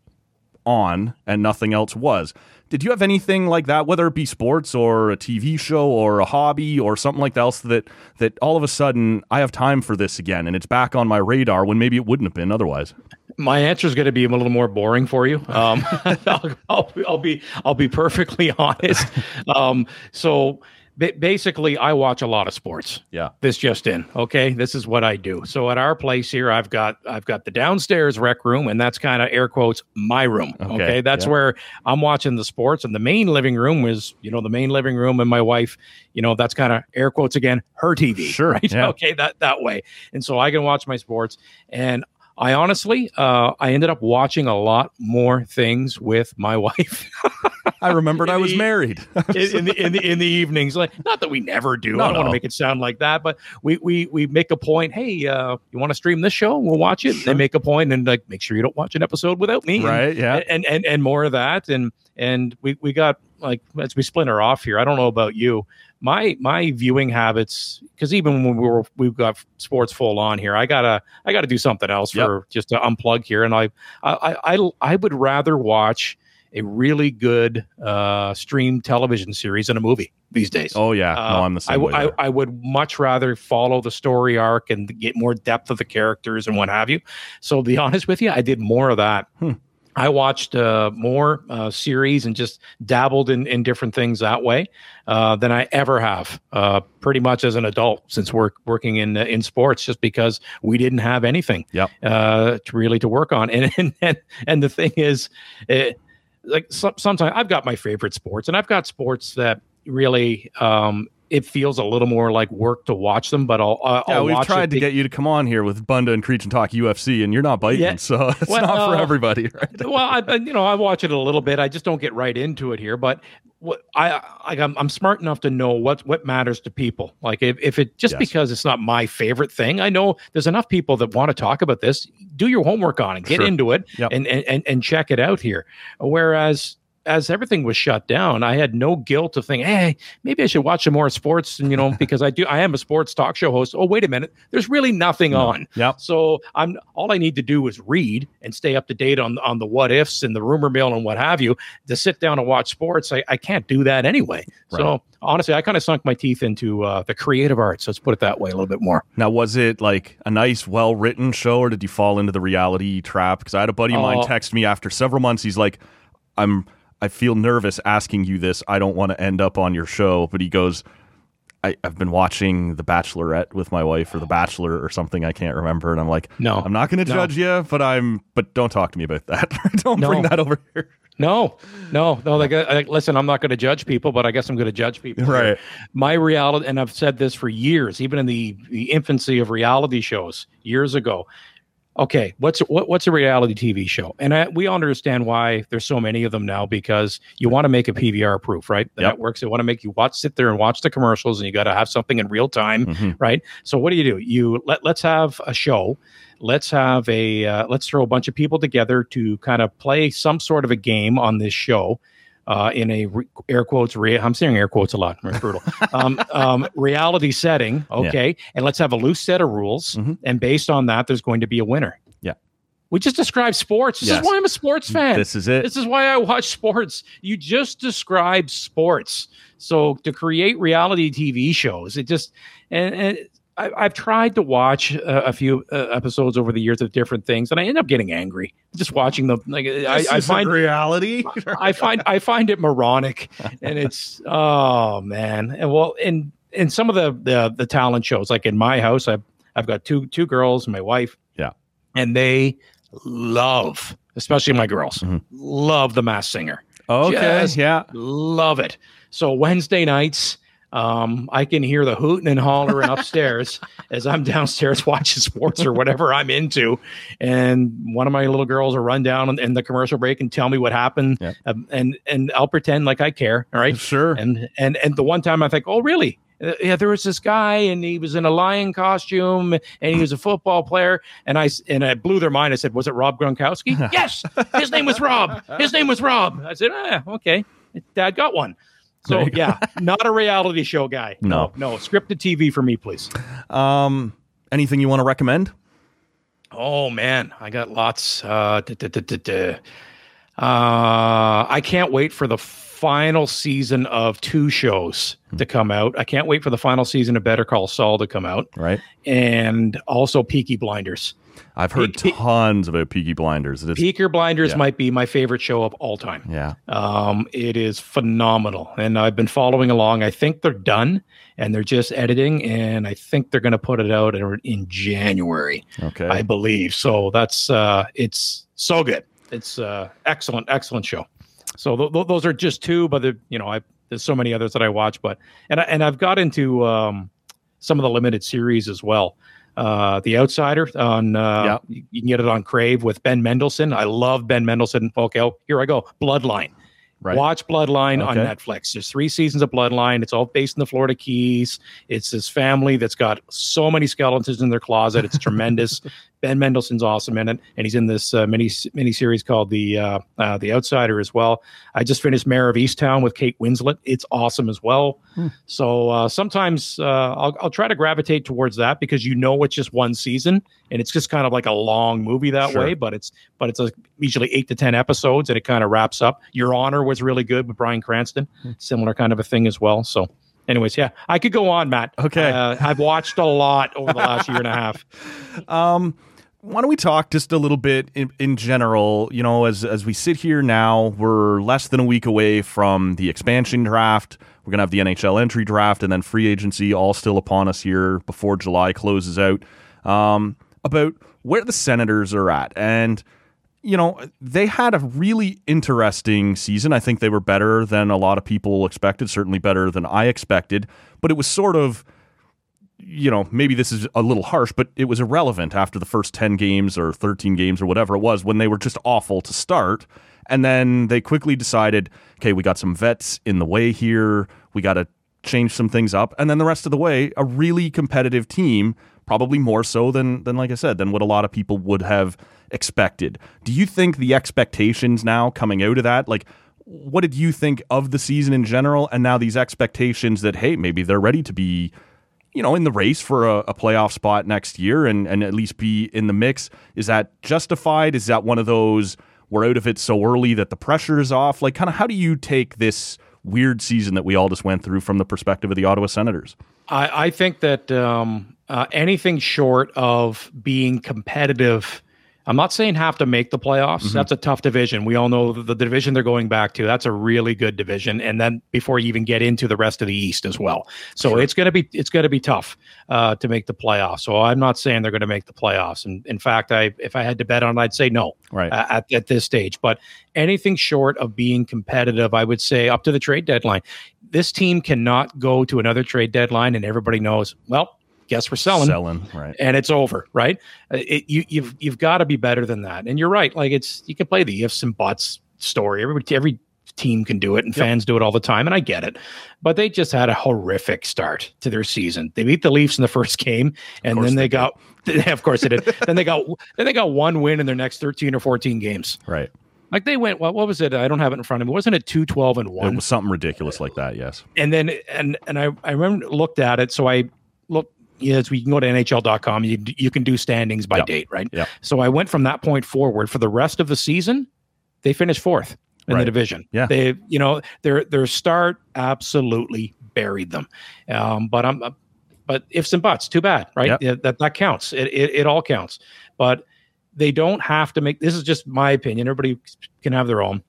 on and nothing else was. Did you have anything like that, whether it be sports or a TV show or a hobby or something like that else that that all of a sudden I have time for this again and it's back on my radar when maybe it wouldn't have been otherwise? My answer is going to be a little more boring for you. Um, I'll, I'll, I'll be I'll be perfectly honest. Um, so ba- basically, I watch a lot of sports. Yeah. This just in. Okay, this is what I do. So at our place here, I've got I've got the downstairs rec room, and that's kind of air quotes my room. Okay, Okay, that's yeah. where I'm watching the sports, and the main living room is you know the main living room, and my wife, you know, that's kind of air quotes again her TV. Sure, right? yeah. Okay, that that way, and so I can watch my sports and. I honestly, uh, I ended up watching a lot more things with my wife I remembered I was The- married. in, in the in the in the evenings. Like, not that we never do. No, I don't want to make it sound like that, but we we we make a point. Hey, uh, you want to stream this show? We'll watch it. They make a point and like make sure you don't watch an episode without me. and- Right, yeah. And and and more of that. And and we we got like as we splinter off here. I don't know about you. My my viewing habits, because even when we were we've got sports full on here, I gotta I gotta do something else Yep. for just to unplug here. And I I I, I would rather watch a really good uh, streamed television series and a movie these days. Oh yeah, Uh, no, I'm the same w- way. I. I would much rather follow the story arc and get more depth of the characters and what have you. So, to be honest with you, I did more of that. Hmm. I watched uh, more uh, series and just dabbled in, in different things that way uh, than I ever have, uh, pretty much as an adult since work working in uh, in sports, just because we didn't have anything Yep. uh, to really to work on. And and and, and the thing is, it, like some, sometimes I've got my favorite sports, and I've got sports that really um, it feels a little more like work to watch them. But I'll, uh, yeah, I'll we've watch tried to get you to come on here with Bunda and Creech and talk UFC, and you're not biting, Yeah. so it's Well, not for uh, everybody, right? well, I, you know, I watch it a little bit. I just don't get right into it here. But what I, I I'm, I'm smart enough to know what what matters to people. Like if, if it just Yes. because it's not my favorite thing, I know there's enough people that want to talk about this. Do your homework on it, get Sure. into it, Yep. and and and check it out here. Whereas as everything was shut down, I had no guilt of thinking, hey, maybe I should watch some more sports. And you know, because I do, I am a sports talk show host. Oh, wait a minute, there's really nothing on. Yep. So I'm all I need to do is read and stay up to date on on the what ifs and the rumor mill and what have you. To sit down and watch sports, I, I can't do that anyway. So honestly, I kind of sunk my teeth into uh, the creative arts. Let's put it that way a little bit more. Now, was it like a nice, well written show, or did you fall into the reality trap? Because I had a buddy of mine Oh. text me after several months. He's like, "I'm, I feel nervous asking you this. I don't want to end up on your show." But he goes, I, "I've been watching The Bachelorette with my wife, or The Bachelor, or something. I can't remember." And I'm like, No, I'm not going to no. judge you, but I'm, but don't talk to me about that. don't No. bring that over here." No, no, no. Like, like, listen, I'm not going to judge people, but I guess I'm going to judge people. Right. My reality, and I've said this for years, even in the, the infancy of reality shows years ago. Okay, what's what, what's a reality TV show? And I, we understand why there's so many of them now because you want to make a PVR proof, right? The Yep. networks they want to make you watch, sit there and watch the commercials, and you got to have something in real time, Mhm. right? So what do you do? You let let's have a show. Let's have a uh, let's throw a bunch of people together to kind of play some sort of a game on this show. Uh, in a re- air quotes, rea- I'm saying air quotes a lot. It's brutal. um, um, reality setting, okay, and let's have a loose set of rules, Mhm. and based on that, there's going to be a winner. Yeah. we just described sports. This Yes. is why I'm a sports fan. This is it. This is why I watch sports. You just described sports. So to create reality TV shows, it just and, and I, I've tried to watch uh, a few uh, episodes over the years of different things, and I end up getting angry just watching them. Like I, I find reality. I find I find it moronic, and it's oh man, and well, in in some of the the the talent shows, like in my house, I've I've got two two girls, and my wife, Yeah. and they love, especially my girls, Mhm. love the Masked Singer, okay. Just- yeah. love it. So Wednesday nights. Um, I can hear the hooting and hollering upstairs as I'm downstairs watching sports or whatever I'm into, and one of my little girls will run down in, the commercial break and tell me what happened, Yeah. um, and and I'll pretend like I care. All right, Sure. and and and the one time I think, oh really? Uh, yeah, there was this guy, and he was in a lion costume, and he was a football player, and I and I blew their mind. I said, "Was it Rob Gronkowski?" yes, his name was Rob. His name was Rob. I said, "Ah, okay, Dad got one." So There you go. yeah, not a reality show guy. No. no, no, scripted TV for me, please. Um, anything you want to recommend? Oh man, I got lots. Uh, duh, duh, duh, duh, duh. Uh, I can't wait for the final season of two shows to come out. I can't wait for the final season of Better Call Saul to come out, Right. and also Peaky Blinders. I've heard Pe- tons about Peaky Blinders. It is, Peaky Blinders yeah. might be my favorite show of all time. yeah. Um, it is phenomenal, and I've been following along. I think they're done, and they're just editing, and I think they're going to put it out in, in January. Okay. I believe. So that's uh, it's so good. It's uh, excellent, excellent show. So th- th- those are just two, but the, you know, I there's so many others that I watch, but and I, and I've got into um, some of the limited series as well. Uh, the Outsider on uh, Yeah. you, can get it on Crave with Ben Mendelsohn. I love Ben Mendelsohn. Okay, oh, here I go. Bloodline. right. Watch Bloodline on Netflix. There's three seasons of Bloodline. It's all based in the Florida Keys. It's this family that's got so many skeletons in their closet. It's tremendous. ben Mendelsohn's awesome in it, and he's in this uh, mini mini series called the uh, uh, the Outsider as well. I just finished Mare of Easttown with Kate Winslet. It's awesome as well. Hmm. So uh, sometimes uh, I'll I'll try to gravitate towards that because you know it's just one season and it's just kind of like a long movie that Sure. way. But it's but it's a, usually eight to ten episodes and it kind of wraps up. Your Honor was really good with Bryan Cranston, Hmm. similar kind of a thing as well. So. Anyways, yeah, I could go on, Matt. Okay. uh, I've watched a lot over the last year and a half. Um, why don't we talk just a little bit in, in general? You know, as as we sit here now, we're less than a week away from the expansion draft. We're gonna have the NHL entry draft and then free agency all still upon us here before July closes out. Um, about where the Senators are at and. You know, they had a really interesting season. I think they were better than a lot of people expected, certainly better than I expected. But it was sort of you know, maybe this is a little harsh, but it was irrelevant after the first 10 games or 13 games or whatever it was when they were just awful to start. And then they quickly decided, okay, we got some vets in the way here. We got to change some things up. And then the rest of the way, a really competitive team, probably more so than, than like I said, than what a lot of people would have expected. Do you think the expectations now coming out of that, like, what did you think of the season in general, and now these expectations that hey, maybe they're ready to be, you know, in the race for a, a playoff spot next year and and at least be in the mix? Is that justified? Is that one of those we're out of it so early that the pressure is off? Like, kind of, how do you take this weird season that we all just went through from the perspective of the Ottawa Senators? I, I think that um, uh, anything short of being competitive I'm not saying have to make the playoffs. Mm-hmm. That's a tough division. We all know the, division they're going back to. That's a really good division. And then before you even get into the rest of the East as well, so sure. it's gonna be it's gonna be tough uh, to make the playoffs. So I'm not saying they're going to make the playoffs. And in fact, I if I had to bet on, it, I'd say no. Right uh, at at this stage. But anything short of being competitive, I would say up to the trade deadline. This team cannot go to another trade deadline and everybody knows. Well, guess we're selling, selling, right? And it's over, right? Uh, it, you, you've you've got to be better than that. And you're right. Like it's you can play the ifs and buts story. Everybody, every team can do it, and yep. fans do it all the time, and I get it. But they just had a horrific start to their season. They beat the Leafs in the first game, and then they, they got, of course, they did. then they got then they got one win in their next thirteen or fourteen games. Right. Like they went, well, what was it? I don't have it in front of me. Wasn't it two twelve and one? It was something ridiculous like that. Yes. And then and and I I remember looked at it. So I yes, we can go to NHL.com. You you can do standings by yep. date, right? Yeah. So I went from that point forward for the rest of the season. They finished fourth in right. the division. Yeah. They, you know, their their start absolutely buried them. Um, but I'm, but ifs and buts, too bad, right? Yep. Yeah, that that counts. It, it it all counts. But they don't have to make. This is just my opinion. Everybody can have their own.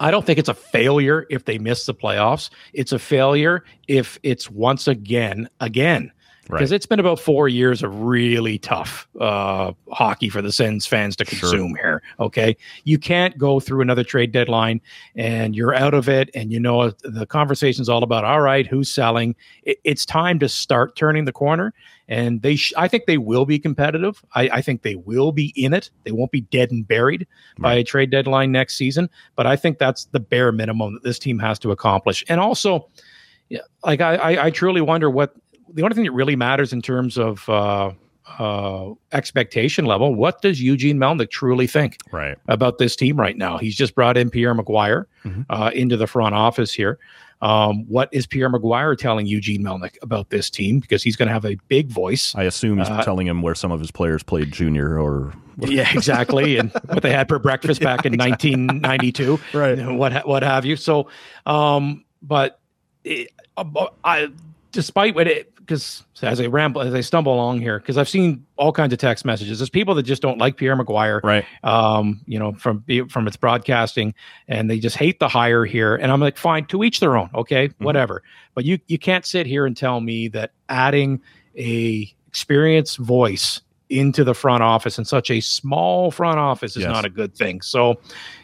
I don't think it's a failure if they miss the playoffs. It's a failure if it's once again, again, because right. it's been about four years of really tough uh, hockey for the Sens fans to consume sure. here. Okay, you can't go through another trade deadline and you're out of it, and you know the conversation's all about all right, who's selling. It, it's time to start turning the corner, and they. Sh- I think they will be competitive. I, I, think they will be in it. They won't be dead and buried right. by a trade deadline next season, but I think that's the bare minimum that this team has to accomplish, and also. Yeah, like I, I, I truly wonder what the only thing that really matters in terms of uh, uh, expectation level, what does Eugene Melnyk truly think right. about this team right now? He's just brought in Pierre McGuire mm-hmm. uh, into the front office here. Um, what is Pierre McGuire telling Eugene Melnyk about this team? Because he's going to have a big voice. I assume he's uh, telling him where some of his players played junior or. yeah, exactly. and what they had for breakfast back in exactly. 1992. right. What, what have you. So, um, but it, uh, I, despite what it because as I ramble as I stumble along here, because I've seen all kinds of text messages. There's people that just don't like Pierre McGuire, right? Um, you know, from from its broadcasting, and they just hate the hire here. And I'm like, fine, to each their own, okay, mm-hmm. whatever. But you you can't sit here and tell me that adding a experienced voice into the front office and such a small front office is yes. not a good thing. So,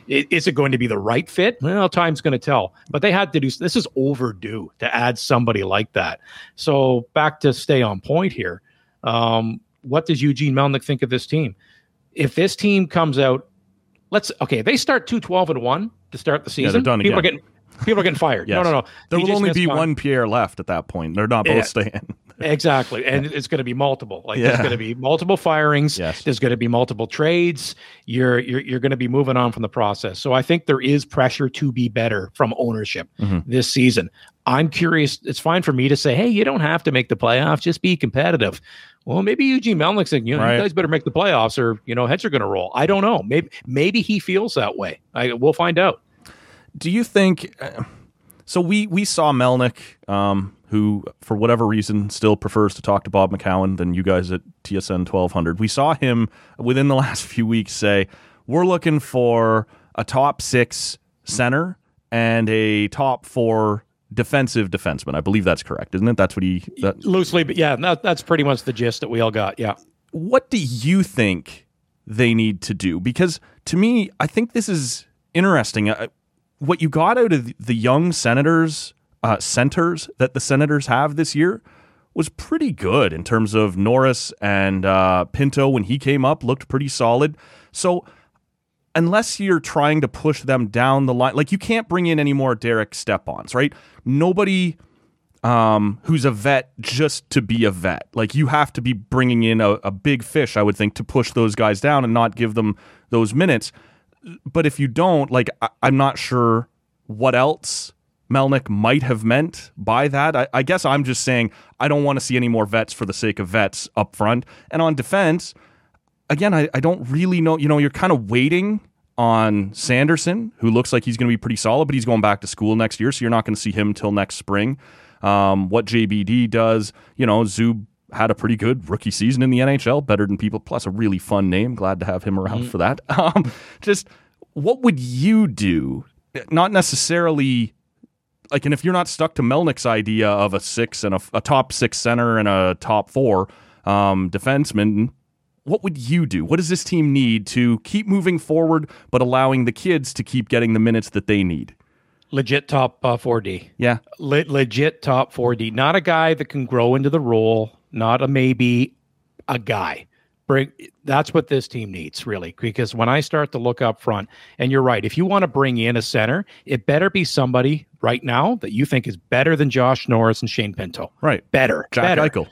is it going to be the right fit? Well, time's going to tell. But they had to do this is overdue to add somebody like that. So back to stay on point here. Um, what does Eugene Melnyk think of this team? If this team comes out, let's okay, they start two twelve and one to start the season. Yeah, people again. are getting people are getting fired. yes. No, no, no. There will only be one Pierre left at that point. They're not both yeah. staying. exactly, and it's going to be multiple. Like yeah. there's going to be multiple firings. Yes. There's going to be multiple trades. You're you're you're going to be moving on from the process. So I think there is pressure to be better from ownership mm-hmm. this season. I'm curious. It's fine for me to say, hey, you don't have to make the playoffs. Just be competitive. Well, maybe Eugene Melnyk's saying, you know, right. you guys better make the playoffs, or you know, heads are going to roll. I don't know. Maybe maybe he feels that way. I we'll find out. Do you think? Uh, so we we saw Melnyk, um, who for whatever reason still prefers to talk to Bob McCown than you guys at TSN twelve hundred. We saw him within the last few weeks say, "We're looking for a top six center and a top four defensive defenseman." I believe that's correct, isn't it? That's what he that, loosely, but yeah, that, that's pretty much the gist that we all got. Yeah. What do you think they need to do? Because to me, I think this is interesting. I, what you got out of the young senators uh, centers that the senators have this year was pretty good in terms of Norris and uh, Pinto when he came up looked pretty solid. So unless you're trying to push them down the line, like you can't bring in any more Derek Stepan, right? Nobody um, who's a vet just to be a vet. Like you have to be bringing in a, a big fish, I would think, to push those guys down and not give them those minutes but if you don't, like, I, am not sure what else Melnyk might have meant by that. I, I guess I'm just saying I don't want to see any more vets for the sake of vets up front. And on defense, again, I, I don't really know. You know, you're kind of waiting on Sanderson, who looks like he's going to be pretty solid, but he's going back to school next year, so you're not going to see him till next spring. Um, what JBD does, you know, Zub had a pretty good rookie season in the NHL, better than people, plus a really fun name. Glad to have him around Mm-hmm. for that. Um, just what would you do? Not necessarily like, and if you're not stuck to Melnyk's idea of a six and a, a top six center and a top four um, defenseman, what would you do? What does this team need to keep moving forward, but allowing the kids to keep getting the minutes that they need? Legit top uh, 4D. Yeah, Le- legit top 4D. Not a guy that can grow into the role, not a maybe, a guy. Bring that's what this team needs, really. Because when I start to look up front, and you're right, if you want to bring in a center, it better be somebody right now that you think is better than Josh Norris and Shane Pinto. right. Better. Jack better. Eichel.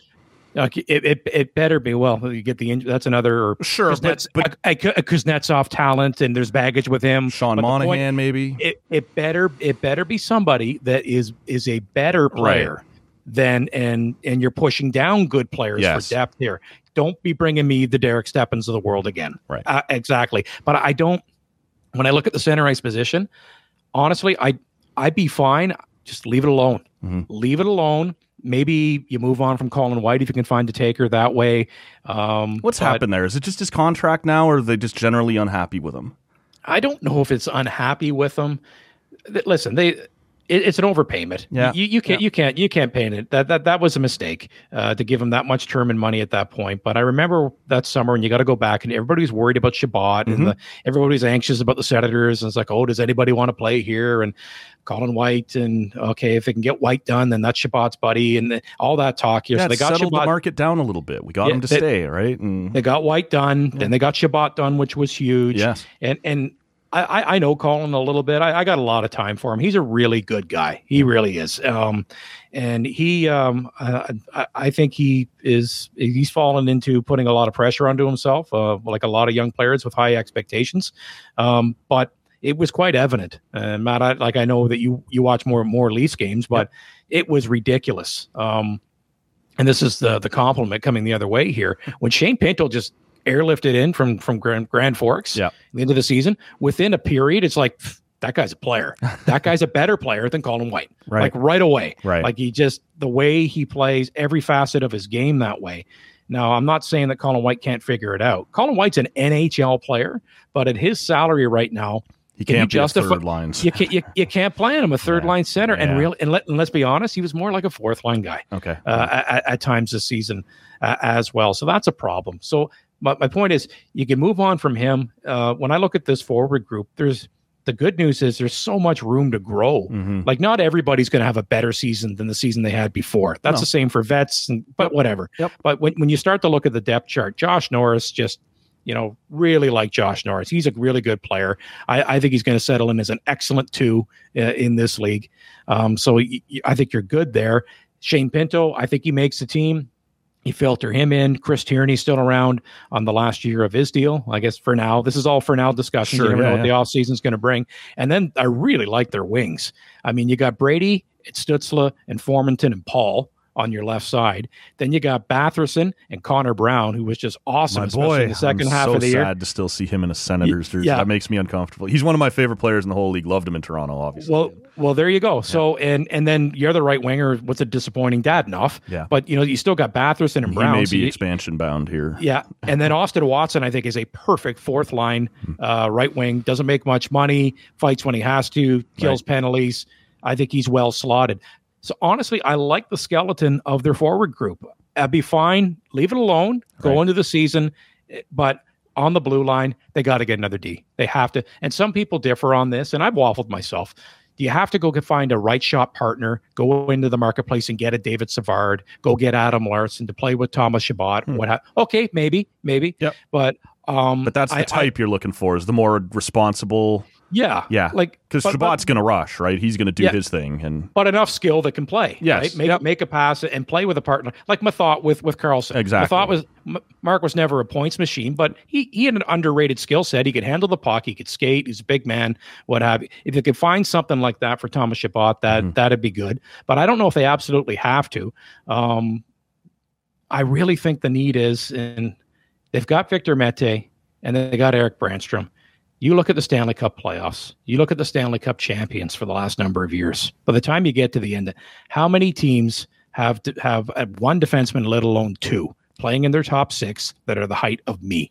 Okay, it, it, it better be well. You get the inj- that's another Sure, but- Kuznets- but- a, a, a Kuznetsov talent, and there's baggage with him. Sean But the point- Monahan, maybe. it, it better it better be somebody that is is a better player than and and you're pushing down good players Yes. for depth here. Don't be bringing me the Derek Stepans of the world again. Right. Uh, exactly. But I don't. When I look at the center ice position, honestly, I I'd be fine. Just leave it alone. Mhm. Leave it alone. Maybe you move on from Colin White if you can find a taker that way. Um, What's but- happened there? Is it just his contract now, or are they just generally unhappy with him? I don't know if it's unhappy with them. Listen, they it, it's an overpayment. Yeah. you, you can't you can't you can't pay it. That that that was a mistake uh, to give him that much term and money at that point. But I remember that summer, and you got to go back, and everybody's worried about Chabot, Mhm. and the, everybody's anxious about the Senators, and it's like, oh, does anybody want to play here? And Colin White, and okay, if they can get White done, then that's Chabot's buddy, and the, all that talk here. Yeah, so they got settled the market down a little bit. We got Yeah, him to they- stay, right? And They got White done, then they got Shabbat done, which was huge. yes, and and I, I know Colin a little bit. I, I got a lot of time for him. He's a really good guy. He really is. Um, and he um, uh, I, I think he is he's fallen into putting a lot of pressure onto himself, uh, like a lot of young players with high expectations. Um, but it was quite evident. And Matt, I, like I know that you you watch more more Leafs games, but it was ridiculous. Um, and this is the the compliment coming the other way here when Shane Pinto just airlifted in from from Grand, Grand Forks Yeah. the end of the season within a period it's like that guy's a player that guy's a better player than Colin White Right. like right away Right. like he just the way he plays every facet of his game that way now I'm not saying that Colin White can't figure it out Colin White's an NHL player but at his salary right now he Can can't be justify- third lines. you can't you, you can't play him a third Yeah. line center and real and, let, and let's be honest he was more like a fourth line guy Okay, uh, at, at times this season uh, as well. So that's a problem. So my, my point is, you can move on from him. Uh, when I look at this forward group, there's the good news is there's so much room to grow. Mhm. Like not everybody's going to have a better season than the season they had before. That's No. the same for vets, and, but whatever. Yep. But when, when you start to look at the depth chart, Josh Norris just, you know, really like Josh Norris. He's a really good player. I, I think he's going to settle in as an excellent two uh, in this league. Um, so y- y- I think you're good there. Shane Pinto, I think he makes the team. You filter him in. Chris Tierney's still around on the last year of his deal, I guess for now. This is all for now discussion. Sure, you never yeah, know what yeah. the offseason's going to bring. And then I really like their wings. I mean, you got Brady, Stützle, and Formenton and Paul on your left side. Then you got Batherson and Connor Brown, who was just awesome, my especially boy. in the 2nd I'm half so of the year. sad to still see him in a Senators jersey. yeah. That makes me uncomfortable. He's one of my favorite players in the whole league. Loved him in Toronto, obviously. Well, well, there you go. So, and and then you're the right winger. What's a disappointing dad enough? Yeah. But you know, you still got Batherson and he Brown. may so you- expansion bound here. Yeah, and then Austin Watson, I think, is a perfect fourth line uh, right wing. Doesn't make much money, fights when he has to, kills penalties. I think he's well slotted. So honestly, I like the skeleton of their forward group. I'd be fine. Leave it alone. Go Right. into the season, eh, but on the blue line, they got to get another D. They have to. And some people differ on this, and I've waffled myself. Do you have to go find a right shot partner, go into the marketplace and get a David Savard, go get Adam Larsson to play with Thomas Chabot? What? Ha- okay, maybe, maybe. Yep. But um, But that's the I- I- type you're looking for is the more responsible Yeah, Yeah, like because Chabot's going to rush, right? He's going to do Yeah. his thing, and but enough skill that can play. Yes. right? make Yep. make a pass and play with a partner like Methot with with Karlsson. Exactly. Methot was M- Mark was never a points machine, but he he had an underrated skill set. He could handle the puck. He could skate. He's a big man. What have you? If they could find something like that for Thomas Shabbat, that Mm-hmm. that'd be good. But I don't know if they absolutely have to. Um, I really think the need is, and they've got Victor Mete and then they got Erik Brännström. You look at the Stanley Cup playoffs, you look at the Stanley Cup champions for the last number of years. By the time you get to the end, how many teams have to have uh, one defenseman, let alone two, playing in their top six that are the height of me?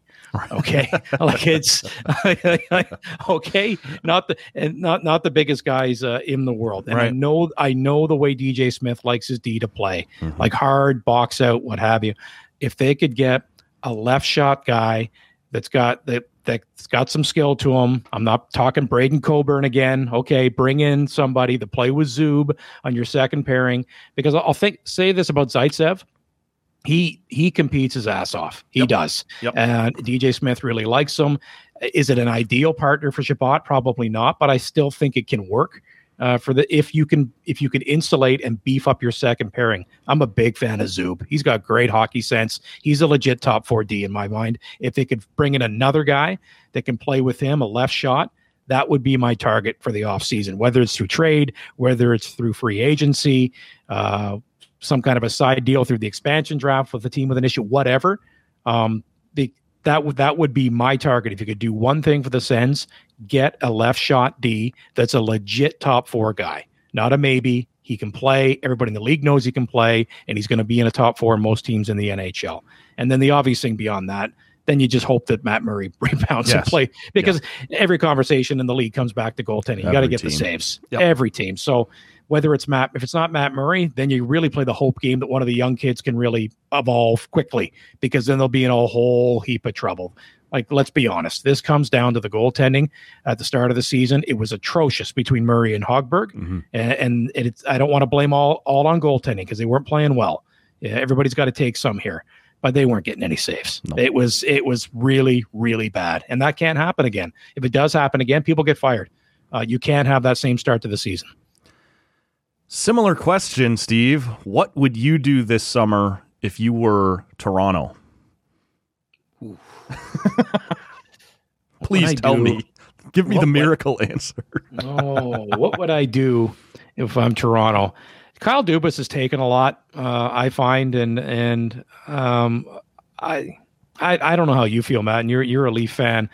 Okay, like it's okay, not the and not not the biggest guys uh, in the world. And I know I know the way DJ Smith likes his D to play, like hard box out, what have you. If they could get a left shot guy that's got that that's got some skill to him. I'm not talking Braydon Coburn again. Okay, bring in somebody to play with Zub on your second pairing because I'll think say this about Zaitsev. He he competes his ass off. He does. Yep. And DJ Smith really likes him. Is it an ideal partner for Chabot? Probably not, but I still think it can work. Uh, for the if you can if you can insulate and beef up your second pairing, I'm a big fan of Zub. He's got great hockey sense. He's a legit top four D in my mind. If they could bring in another guy that can play with him, a left shot, that would be my target for the offseason, whether it's through trade, whether it's through free agency, uh, some kind of a side deal through the expansion draft with the team with an issue, whatever. Um, the, that would that would be my target. If you could do one thing for the Sens, get a left shot D that's a legit top four guy, not a maybe. He can play. Everybody in the league knows he can play, and he's going to be in a top four in most teams in the NHL. And then the obvious thing beyond that, then you just hope that Matt Murray rebounds and Yes. play because every conversation in the league comes back to goaltending. You got to get the saves. Yep. Every team. So whether it's Matt, if it's not Matt Murray, then you really play the hope game that one of the young kids can really evolve quickly because then they'll be in a whole heap of trouble. Like, let's be honest, this comes down to the goaltending at the start of the season. It was atrocious between Murray and Hogberg, Mhm. and, and it's I don't want to blame all all on goaltending because they weren't playing well. Everybody's got to take some here, but they weren't getting any saves. No. It was it was really really bad, and that can't happen again. If it does happen again, people get fired. Uh, you can't have that same start to the season. Similar question, Steve. What would you do this summer if you were Toronto? Please tell do? me. Give me the would- miracle answer. oh, what would I do if I'm Toronto? Kyle Dubas has taken a lot, uh, I find, and and um, I, I I don't know how you feel, Matt. And you're you're a Leaf fan.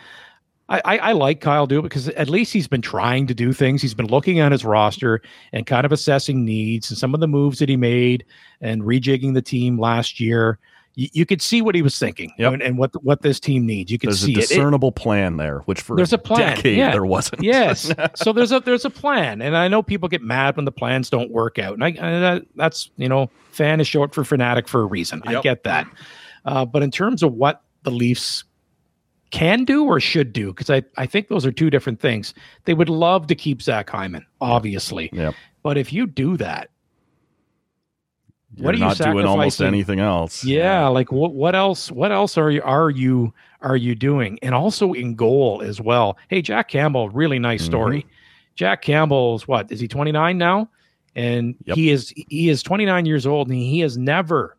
I, I, I like Kyle Dubas because at least he's been trying to do things. He's been looking at his roster and kind of assessing needs and some of the moves that he made and rejigging the team last year. You, you could see what he was thinking Yep. and, and what what this team needs. You could There's a see it. it. discernible plan there, which for There's a plan. decade Yeah. there wasn't. Yes. so there's a there's a plan, and I know people get mad when the plans don't work out, and I, I that, that's you know fan is short for fanatic for a reason. I get that, uh, but in terms of what the Leafs can do or should do, because I I think those are two different things. They would love to keep Zach Hyman, obviously, Yep. but if you do that, You're what are you not doing almost anything else. Yeah, like what what else what else are you are you are you doing? And also in goal as well. Hey, Jack Campbell, really nice mm-hmm. story. Jack Campbell's what? Is he 29 now? And Yep. he is he is 29 years old and he has never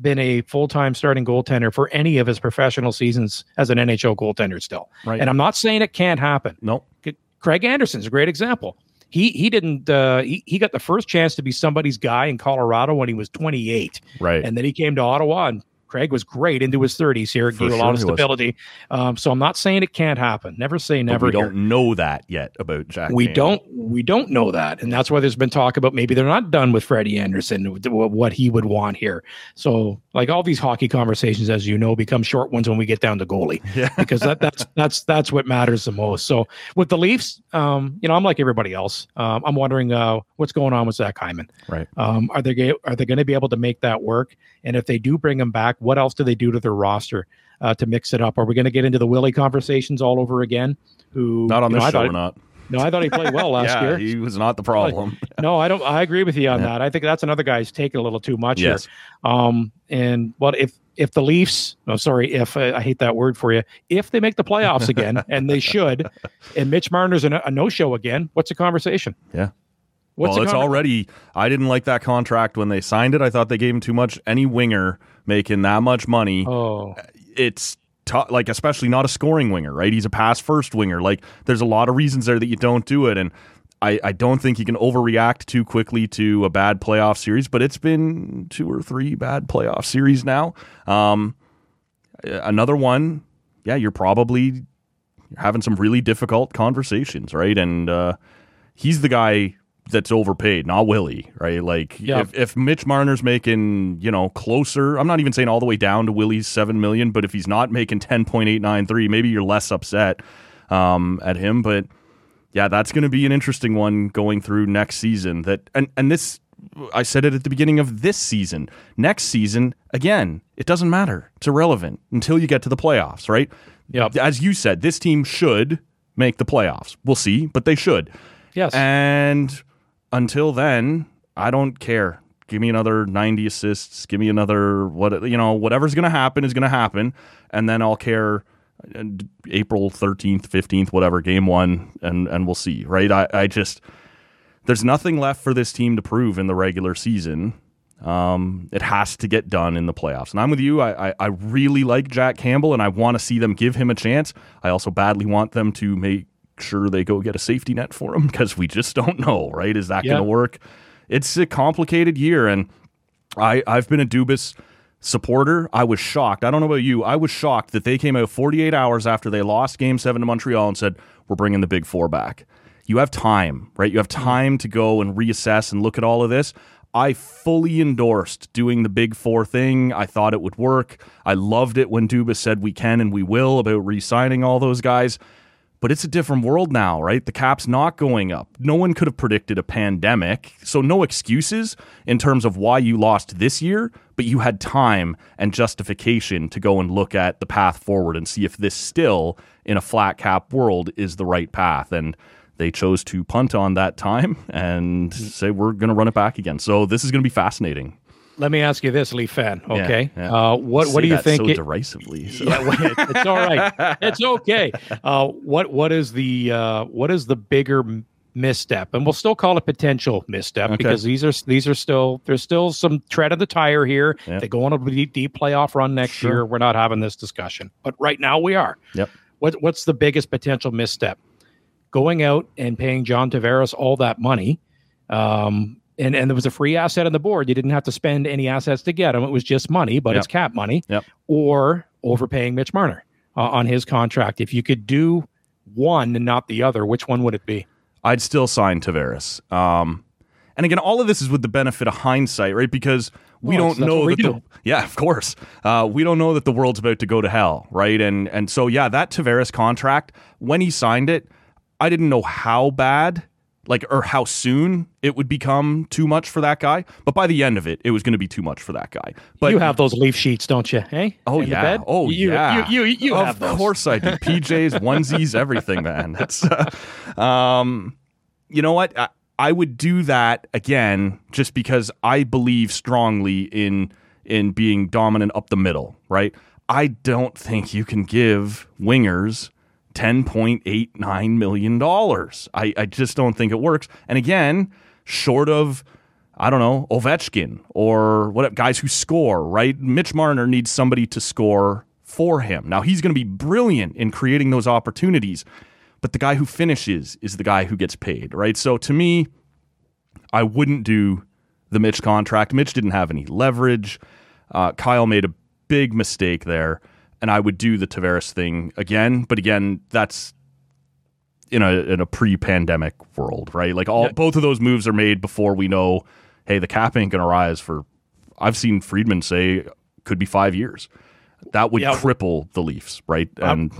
been a full-time starting goaltender for any of his professional seasons as an NHL goaltender still. Right. And I'm not saying it can't happen. Nope. Craig Anderson's a great example. He he didn't uh, he, he got the first chance to be somebody's guy in Colorado when he was 28. Right. And then he came to Ottawa, and Craig was great into his 30s here. For Gave a lot of stability. Um, so I'm not saying it can't happen. Never say But never. we here. don't know that yet about Jack. We Campbell. don't. We don't know that, and that's why there's been talk about maybe they're not done with Freddie Andersen, wh- what he would want here. So, like all these hockey conversations, as you know, become short ones when we get down to goalie, Yeah. because that, that's that's that's what matters the most. So, with the Leafs, um, you know, I'm like everybody else. Um, I'm wondering uh, what's going on with Zach Hyman. Right. Um, are they are they going to be able to make that work? And if they do bring him back, what else do they do to their roster uh, to mix it up? Are we going to get into the Willie conversations all over again? Who Not on know, this I show. thought- We're not. No, I thought he played well last yeah, year. he was not the problem. No, I don't. I agree with you on Yeah. that. I think that's another guy's taking a little too much Yes. here. Um, and what if if the Leafs? No, sorry, if uh, I hate that word for you. If they make the playoffs again, and they should, and Mitch Marner's a, a no show again, what's the conversation? Yeah. What's well, it's already. I didn't like that contract when they signed it. I thought they gave him too much. Any winger making that much money, Oh, it's tough. Like especially not a scoring winger, right? He's a pass first winger. Like there's a lot of reasons there that you don't do it, and I, I don't think you can overreact too quickly to a bad playoff series. But it's been two or three bad playoff series now. Um, another one, yeah, you're probably having some really difficult conversations, right? And uh, he's the guy that's overpaid, not Willie, right? Like Yeah. if, if Mitch Marner's making, you know, closer, I'm not even saying all the way down to Willie's seven million, but if he's not making ten point eight nine three, maybe you're less upset um, at him. But yeah, that's going to be an interesting one going through next season. That and and this, I said it at the beginning of this season. Next season, again, it doesn't matter. It's irrelevant until you get to the playoffs, right? Yep. As you said, this team should make the playoffs. We'll see, but they should. yes. And until then, I don't care. Give me another 90 assists. Give me another what you know, whatever's going to happen is going to happen, and then I'll care uh, April 13th, 15th, whatever, game 1 and and we'll see, right? I I just there's nothing left for this team to prove in the regular season. Um, it has to get done in the playoffs. And I'm with you. I, I, I really like Jack Campbell and I want to see them give him a chance. I also badly want them to make sure they go get a safety net for him because we just don't know, right? Is that Yeah. going to work? It's a complicated year. And I, I've been a Dubas supporter. I was shocked. I don't know about you. I was shocked that they came out 48 hours after they lost game seven to Montreal and said, we're bringing the big four back. You have time, right? You have mm-hmm. time to go and reassess and look at all of this. I fully endorsed doing the big four thing. I thought it would work. I loved it when Dubas said we can and we will about re signing all those guys. But it's a different world now, right? The cap's not going up. No one could have predicted a pandemic. So, no excuses in terms of why you lost this year, but you had time and justification to go and look at the path forward and see if this still, in a flat cap world, is the right path. And they chose to punt on that time and say, we're going to run it back again. So, this is going to be fascinating. Let me ask you this, Lee fan. Okay, yeah. Uh, what what do you think? So it- derisively. So. yeah, it's all right. It's okay. Uh, what what is the uh, what is the bigger misstep? And we'll still call it potential misstep Okay. because these are these are still there's still some tread of the tire here. Yeah. They go on a deep, deep playoff run next Sure. year. We're not having this discussion, but right now we are. Yep. What what's the biggest potential misstep? Going out and paying John Tavares all that money. Um, and, and there was a free asset on the board. You didn't have to spend any assets to get him. It was just money, but Yep. it's cap money. Yep. Or overpaying Mitch Marner uh, on his contract. If you could do one and not the other, which one would it be? I'd still sign Tavares. Um, and again, all of this is with the benefit of hindsight, right? Because we Well, don't know we that the yeah, of course, uh, we don't know that the world's about to go to hell, right? And and so yeah, that Tavares contract when he signed it, I didn't know how bad, like or how soon it would become too much for that guy. But by the end of it, it was going to be too much for that guy. But you have those leaf sheets, don't you? Hey, Oh In yeah. Oh you, yeah. You you, you of have those. course I do. PJs, onesies, everything, man. That's uh, um, you know what? I, I would do that again just because I believe strongly in in being dominant up the middle. Right? I don't think you can give wingers. $10.89 million. I, I just don't think it works. And again, short of I don't know, Ovechkin or what guys who score, right? Mitch Marner needs somebody to score for him. Now he's going to be brilliant in creating those opportunities, but the guy who finishes is the guy who gets paid, right? So to me, I wouldn't do the Mitch contract. Mitch didn't have any leverage. Uh, Kyle made a big mistake there, and I would do the Tavares thing again. But again, that's in a in a pre-pandemic world, right? Like all Yeah. both of those moves are made before we know, hey, the cap ain't gonna rise for. I've seen Friedman say could be five years. That would Yeah. cripple the Leafs, right? And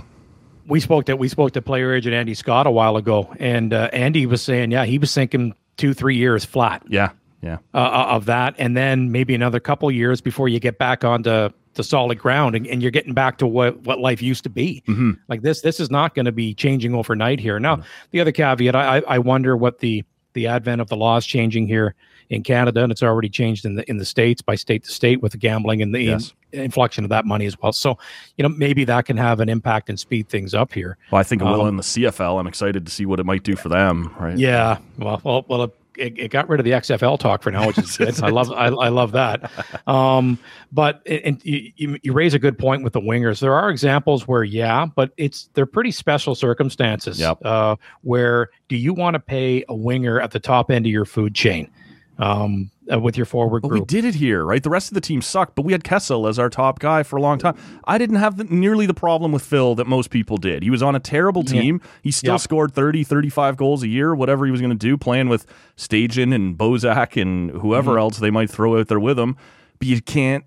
we spoke to we spoke to player agent Andy Scott a while ago, and uh, Andy was saying, yeah, he was thinking two three years flat yeah, yeah, uh, of that, and then maybe another couple years before you get back onto to solid ground and, and you're getting back to what what life used to be. Mm-hmm. Like this, this is not going to be changing overnight here. Now, the other caveat, I I wonder what the the advent of the laws changing here in Canada, and it's already changed in the in the states by state to state with the gambling and the Yes. in- inflection of that money as well. So, you know, maybe that can have an impact and speed things up here. Well, I think it will Um, in the CFL. I'm excited to see what it might do for them. Right? Yeah. Well, well, well. It, it got rid of the XFL talk for now, which is good. I love, I, I love that. Um, but and you, you, you raise a good point with the wingers. There are examples where, yeah, but it's they're pretty special circumstances. Yep. Uh, where do you want to pay a winger at the top end of your food chain, um, uh, with your forward But we did it here, right? The rest of the team sucked, but we had Kessel as our top guy for a long time. I didn't have the, nearly the problem with Phil that most people did. He was on a terrible Yeah. team. He still Yep. scored 30, 35 goals a year, whatever he was going to do, playing with Stajan and Bozak and whoever Mm-hmm. else they might throw out there with him. But you can't,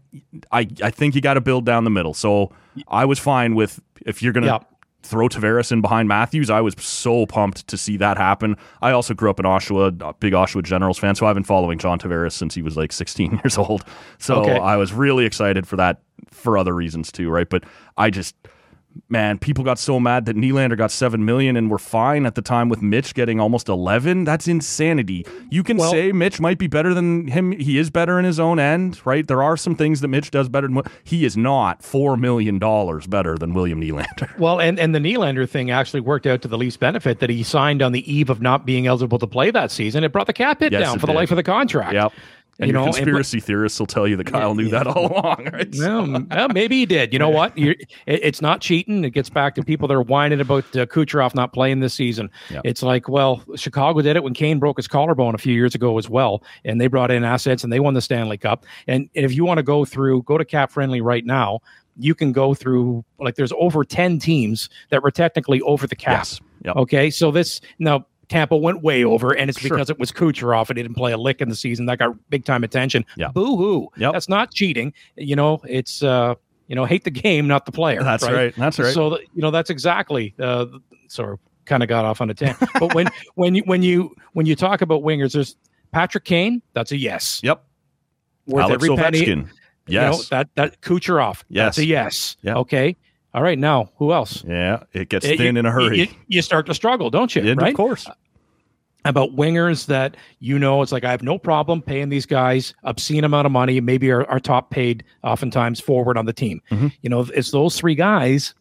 I, I think you got to build down the middle. So I was fine with if you're going to Yep. Throw Tavares in behind Matthews. I was so pumped to see that happen. I also grew up in Oshawa, big Oshawa Generals fan, so I've been following John Tavares since he was like 16 years old. So Okay. I was really excited for that for other reasons too, right? But I just man, people got so mad that Nylander got 7 million and we're fine at the time with Mitch getting almost 11. That's insanity. You can Well- say Mitch might be better than him. He is better in his own end, right? There are some things that Mitch does better than he is not 4 million dollars better than William Nylander. Well, and, and the Nylander thing actually worked out to the least benefit that he signed on the eve of not being eligible to play that season. It brought the cap hit Yes, down for the life of the contract. Yep. And You know, and- conspiracy theorists will tell you that Kyle knew that all along, right? Well, m- well, maybe he did. You know what? It, it's not cheating. It gets back to people that are whining about uh, Kucherov not playing this season. It's like, well, Chicago did it when Kane broke his collarbone a few years ago as well, and they brought in assets and they won the Stanley Cup. And if you want to go through, go to Cap Friendly right now. You can go through like there's over ten teams that were technically over the cap. Yes. Yep. Okay, so this now Tampa went way over, and it's Sure. because it was Kucherov and he didn't play a lick in the season. That got big time attention. Yeah. Boo hoo. Yep. That's not cheating. You know, it's uh, you know, hate the game, not the player. That's right. That's right. So you know, that's exactly. Uh, sort of kind of got off on a tangent. but when when you when you when you talk about wingers, there's Patrick Kane. That's a yes. Yep. Worth Alex every penny. Ovechkin. You know, Yes. that that Kucherov. That's Yes. a yes. Yep. Okay. All right. Now, who else? yeah. It gets Uh, thin you- in a hurry. You, you start to struggle, don't you? Yeah, right? Of course. about wingers that you know it's like I have no problem paying these guys obscene amount of money, maybe our, our top paid oftentimes forward on the team. Mhm. You know, it's those three guys.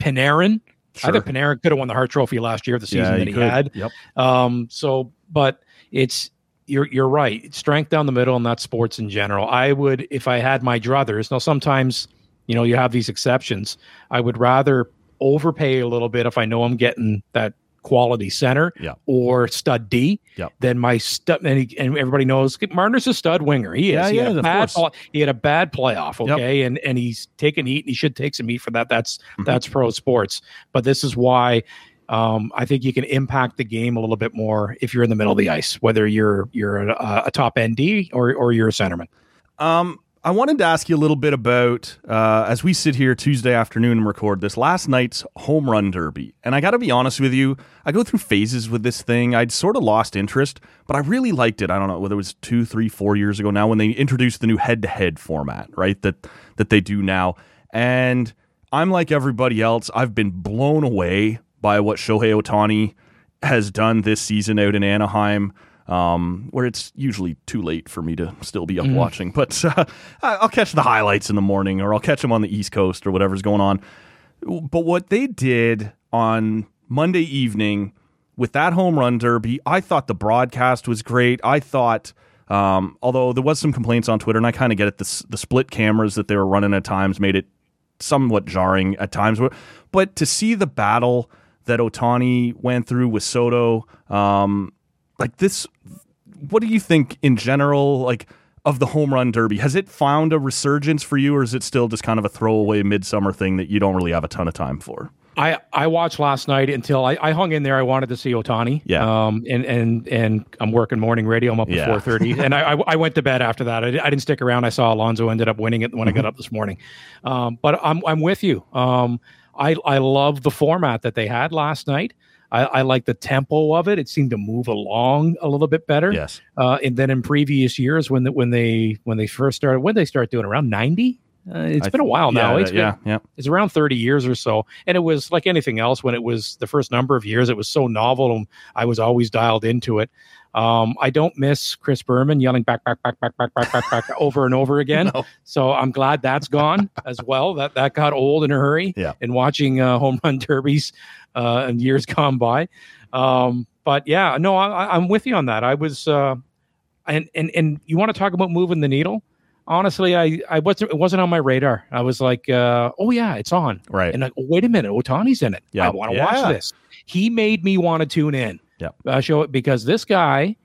Panarin, I think Panarin could have won the Hart Trophy last year, the season yeah, that he could. had. Yep. Um, so, but it's you're you're right. Strength down the middle, and that's sports in general. I would, if I had my druthers. Now, sometimes you know you have these exceptions. I would rather overpay a little bit if I know I'm getting that quality center Yeah. or stud D Yep. than my stud. And, he, and everybody knows Marner's a stud winger. He is. Yeah, he, he had a bad he had a bad playoff. Yep. Okay, and and he's taking heat, and he should take some heat for that. That's Mm-hmm. that's pro sports. But this is why. Um, I think you can impact the game a little bit more if you're in the middle of the ice, whether you're you're a, a top ND or or you're a centerman. Um, I wanted to ask you a little bit about uh, as we sit here Tuesday afternoon and record this last night's home run derby. And I got to be honest with you, I go through phases with this thing. I'd sort of lost interest, but I really liked it. I don't know whether it was two, three, four years ago now when they introduced the new head-to-head format, right? That that they do now, and I'm like everybody else. I've been blown away by what Shohei Ohtani has done this season out in Anaheim um, where it's usually too late for me to still be up Mm. watching. But uh, I'll catch the highlights in the morning, or I'll catch them on the East Coast, or whatever's going on. But what they did on Monday evening with that home run derby, I thought the broadcast was great. I thought. Um, although there was some complaints on Twitter, and I kind of get it. The, the split cameras that they were running at times made it somewhat jarring at times. But to see the battle that Ohtani went through with Soto, um, like this, what do you think in general, like of the home run derby? Has it found a resurgence for you, or is it still just kind of a throwaway midsummer thing that you don't really have a ton of time for? I, I watched last night until I, I hung in there. I wanted to see Ohtani. Yeah. Um. And and and I'm working morning radio. I'm up Yeah. at four thirty, and I, I I went to bed after that. I, I didn't stick around. I saw Alonso ended up winning it when I got up this morning. Um. But I'm I'm with you. Um. I I love the format that they had last night. I, I like the tempo of it. It seemed to move along a little bit better. Yes. Uh, and then in previous years, when the, when they when they first started, when they start doing around ninety, Uh, it's I been a while now. yeah, It's been, yeah, yeah. it's around 30 years or so. And it was like anything else when it was the first number of years, it was so novel and I was always dialed into it. Um, I don't miss Chris Berman yelling back, back, back, back, back, back, back, back over and over again. No. So I'm glad that's gone as well. That that got old in a hurry. Yeah. And watching uh, home run derbies uh, in years gone by. Um, but yeah, no, I, I- I'm with you on that. I was, uh, and and and you want to talk about moving the needle? Honestly, I I wasn't it wasn't on my radar. I was like, uh, oh yeah, it's on. Right. And like, oh, wait a minute, Ohtani's in it. Yeah. I want to Yeah. watch this. He made me want to tune in. Yeah. Uh, show it because this guy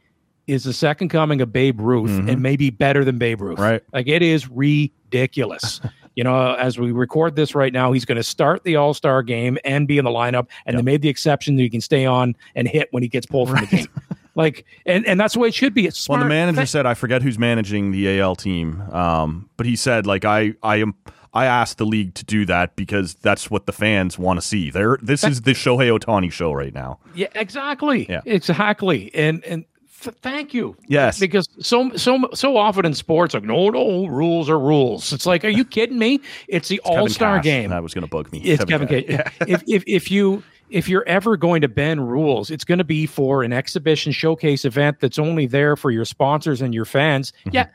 is the second coming of Babe Ruth Mhm. and maybe better than Babe Ruth. Right. Like it is ridiculous. you know, as we record this right now, he's going to start the All Star game and be in the lineup. And they made the exception that he can stay on and hit when he gets pulled from the game. Like, and and that's the way it should be. It's Well, smart. the manager said I forget who's managing the AL team, um, but he said like I I am I asked the league to do that because that's what the fans want to see. There, this is the Shohei Ohtani show right now. Yeah, exactly. Yeah. Exactly. And and th- thank you. Yes. Because so so so often in sports, like no no rules are rules. It's like, are you kidding me? It's the All Star game. That was going to bug me. It's Kevin, Cash. K. if, if if you if you're ever going to bend rules, it's going to be for an exhibition showcase event that's only there for your sponsors and your fans. Mm-hmm. Yeah.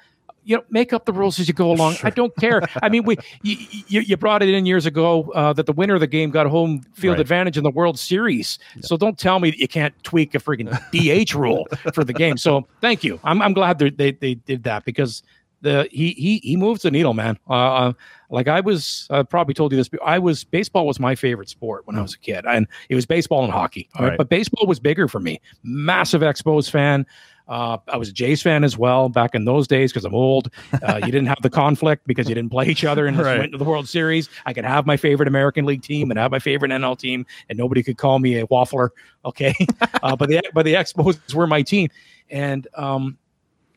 You know, make up the rules as you go along. I don't care. I mean, we you, you, you brought it in years ago uh, that the winner of the game got home field Right. advantage in the World Series. So don't tell me that you can't tweak a freaking DH rule for the game. So thank you. I'm I'm glad they, they did that because the he he he moves the needle, man. Uh, uh, like I was, I probably told you this. I was baseball was my favorite sport when I was a kid, and it was baseball and hockey. all right? Right. But baseball was bigger for me. Massive Expos fan. Uh, I was a Jays fan as well back in those days because I'm old. Uh, you didn't have the conflict because you didn't play each other and Right. went to the World Series. I could have my favorite American League team and have my favorite NL team, and nobody could call me a waffler. Okay, uh, but the but the Expos were my team, and um,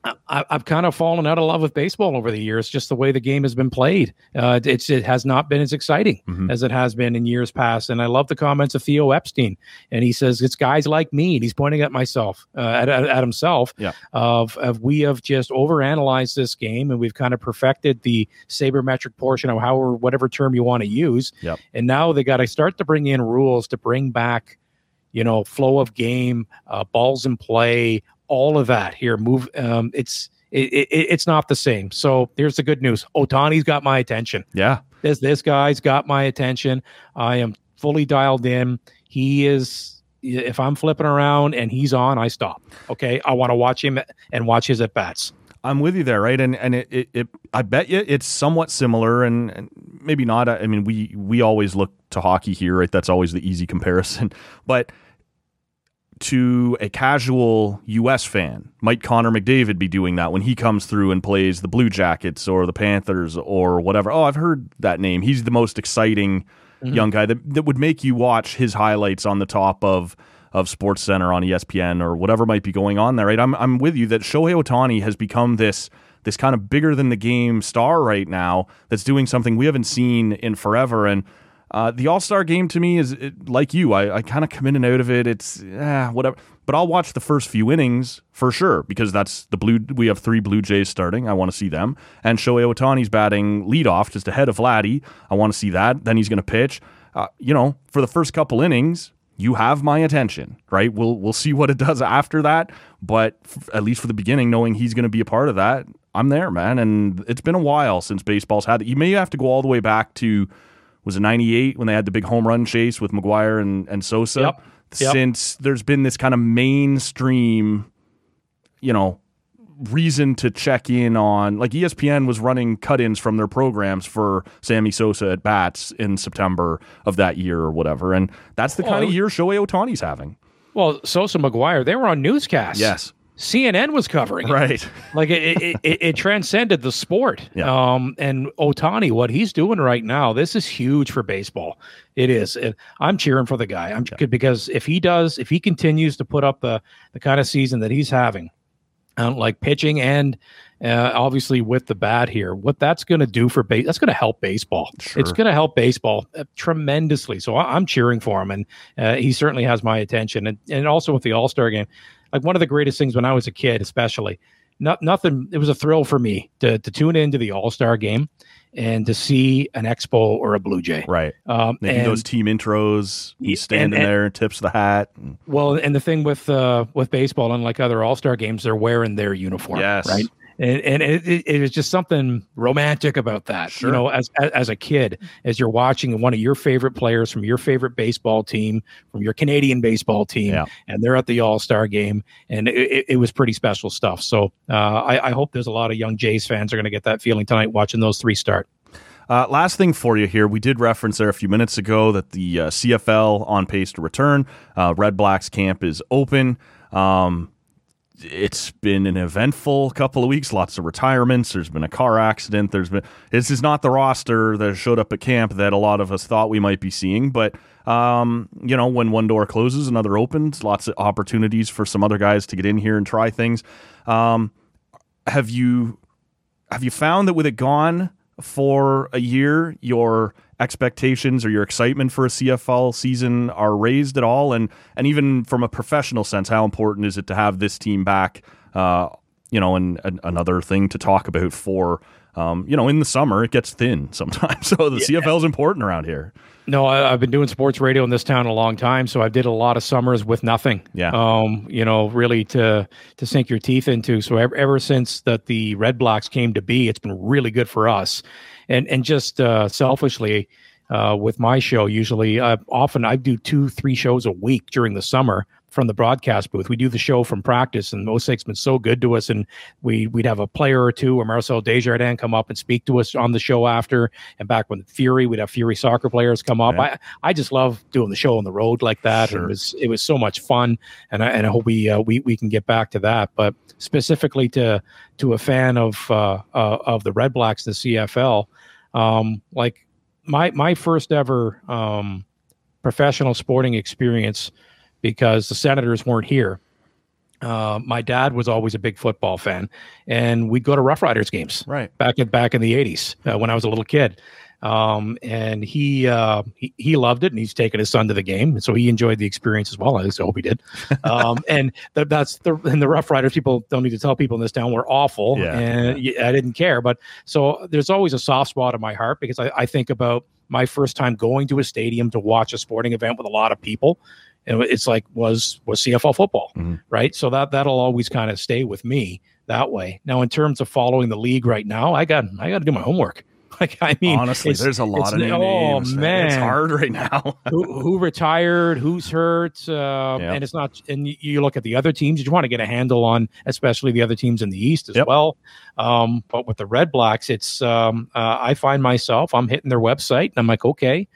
I, I've kind of fallen out of love with baseball over the years, just the way the game has been played. Uh, it's it has not been as exciting Mhm. as it has been in years past. And I love the comments of Theo Epstein, and he says it's guys like me, and he's pointing at myself, uh, at, at, at himself. Yeah. Of of we have just overanalyzed this game, and we've kind of perfected the sabermetric portion of how or whatever term you want to use. Yep. And now they got to start to bring in rules to bring back you know, flow of game, uh, balls in play, all of that here. Move. Um, it's it, it, it's not the same. So here's the good news. Ohtani's got my attention. Yeah. This this guy's got my attention. I am fully dialed in. He is. If I'm flipping around and he's on, I stop. Okay, I want to watch him and watch his at bats. I'm with you there, right? And and it, it, it I bet you it's somewhat similar, and, and maybe not. I mean, we we always look to hockey here, right? That's always the easy comparison. But to a casual U.S. fan, might Connor McDavid be doing that when he comes through and plays the Blue Jackets or the Panthers or whatever? Oh, I've heard that name. He's the most exciting mm-hmm. young guy that that would make you watch his highlights on the top of of Sports Center on ESPN or whatever might be going on there. Right? I'm I'm with you that Shohei Ohtani has become this this kind of bigger than the game star right now that's doing something we haven't seen in forever and. Uh, the All Star game to me is it, like you. I, I kind of come in and out of it. It's eh, whatever, but I'll watch the first few innings for sure because that's the blue. We have three Blue Jays starting. I want to see them, and Shohei Ohtani's batting leadoff just ahead of Vladdy. I want to see that. Then he's going to pitch. Uh, you know, for the first couple innings, you have my attention, right? We'll we'll see what it does after that, but f- at least for the beginning, knowing he's going to be a part of that, I'm there, man. And it's been a while since baseball's had it. You may have to go all the way back to was it 98 when they had the big home run chase with McGwire and, and Sosa? Yep. Yep. Since there's been this kind of mainstream, you know, reason to check in on like ESPN was running cut-ins from their programs for Sammy Sosa at bats in September of that year or whatever. And that's the Well, kind of year Shohei Ohtani's having. Well, Sosa McGwire, they were on newscasts. Yes. CNN was covering it. Right. like it, it, it, it transcended the sport. Yeah. Um, and Ohtani, what he's doing right now, this is huge for baseball. It is. And I'm cheering for the guy. I'm because if he does, if he continues to put up the the kind of season that he's having, um, like pitching and uh, obviously with the bat here, what that's going to do for base, that's going to help baseball. Sure. It's going to help baseball uh, tremendously. So I, I'm cheering for him, and uh, he certainly has my attention. And and also with the All Star game, like one of the greatest things when I was a kid, especially not nothing. It was a thrill for me to to tune into the All Star game and to see an Expo or a Blue Jay. Right. Um, Maybe and- those team intros. He's standing and- there, tips the hat. Well, and the thing with uh, with baseball, unlike other All Star games, they're wearing their uniform. Yes. Right. And, and it, it, it is just something romantic about that. Sure. You know, as, as as a kid, as you're watching one of your favorite players from your favorite baseball team, from your Canadian baseball team, Yeah. and they're at the All Star game, and it, it, it was pretty special stuff. So uh, I, I hope there's a lot of young Jays fans are going to get that feeling tonight watching those three start. Uh, last thing for you here, we did reference there a few minutes ago that the uh, CFL on pace to return. Uh, Red Blacks camp is open. Um, it's been an eventful couple of weeks. Lots of retirements. There's been a car accident. There's been this is not the roster that showed up at camp that a lot of us thought we might be seeing. But um, you know, when one door closes, another opens. Lots of opportunities for some other guys to get in here and try things. Um, have you have you found that with it gone for a year, your expectations or your excitement for a CFL season are raised at all? And and even from a professional sense, how important is it to have this team back? Uh, you know, and, and another thing to talk about for um, you know, in the summer it gets thin sometimes. So the CFL is important around here. No, I, I've been doing sports radio in this town a long time, so I did a lot of summers with nothing. Yeah. Um, you know, really to to sink your teeth into. So ever, ever since that the Red Blacks came to be, it's been really good for us. And and just uh, selfishly, uh, with my show, usually uh, often I do two, three shows a week during the summer from the broadcast booth. We do the show from practice, and Mosaic's been so good to us. And we we'd have a player or two, or Marcel Desjardins, come up and speak to us on the show after. And back when Fury, we'd have Fury soccer players come up. Yeah. I I just love doing the show on the road like that. Sure. It was it was so much fun, and I and I hope we uh, we we can get back to that. But specifically to to a fan of uh, uh, of the Red Blacks, the CFL, um, like my my first ever um, professional sporting experience because the Senators weren't here. Uh, my dad was always a big football fan, and we'd go to Rough Riders games Right. back in back in the '80s uh, when I was a little kid. Um, and he, uh, he he loved it, and he's taken his son to the game, so he enjoyed the experience as well. I hope he did. Um, and th- that's the and the Rough Riders people don't need to tell people in this town were awful, Yeah. and y- I didn't care. But so there's always a soft spot in my heart because I, I think about my first time going to a stadium to watch a sporting event with a lot of people. And it's like was was CFL football, Mhm. right? So that that'll always kind of stay with me that way. Now, in terms of following the league right now, I got I got to do my homework. Like I mean, Honestly, there's a lot of new oh names. man, It's hard right now. who, who retired, who's hurt, uh, Yeah. and it's not. And you- you look at the other teams, you want to get a handle on, especially the other teams in the East as Yep. well. Um, but with the Red Blacks, it's um, uh, I find myself I'm hitting their website and I'm like, okay,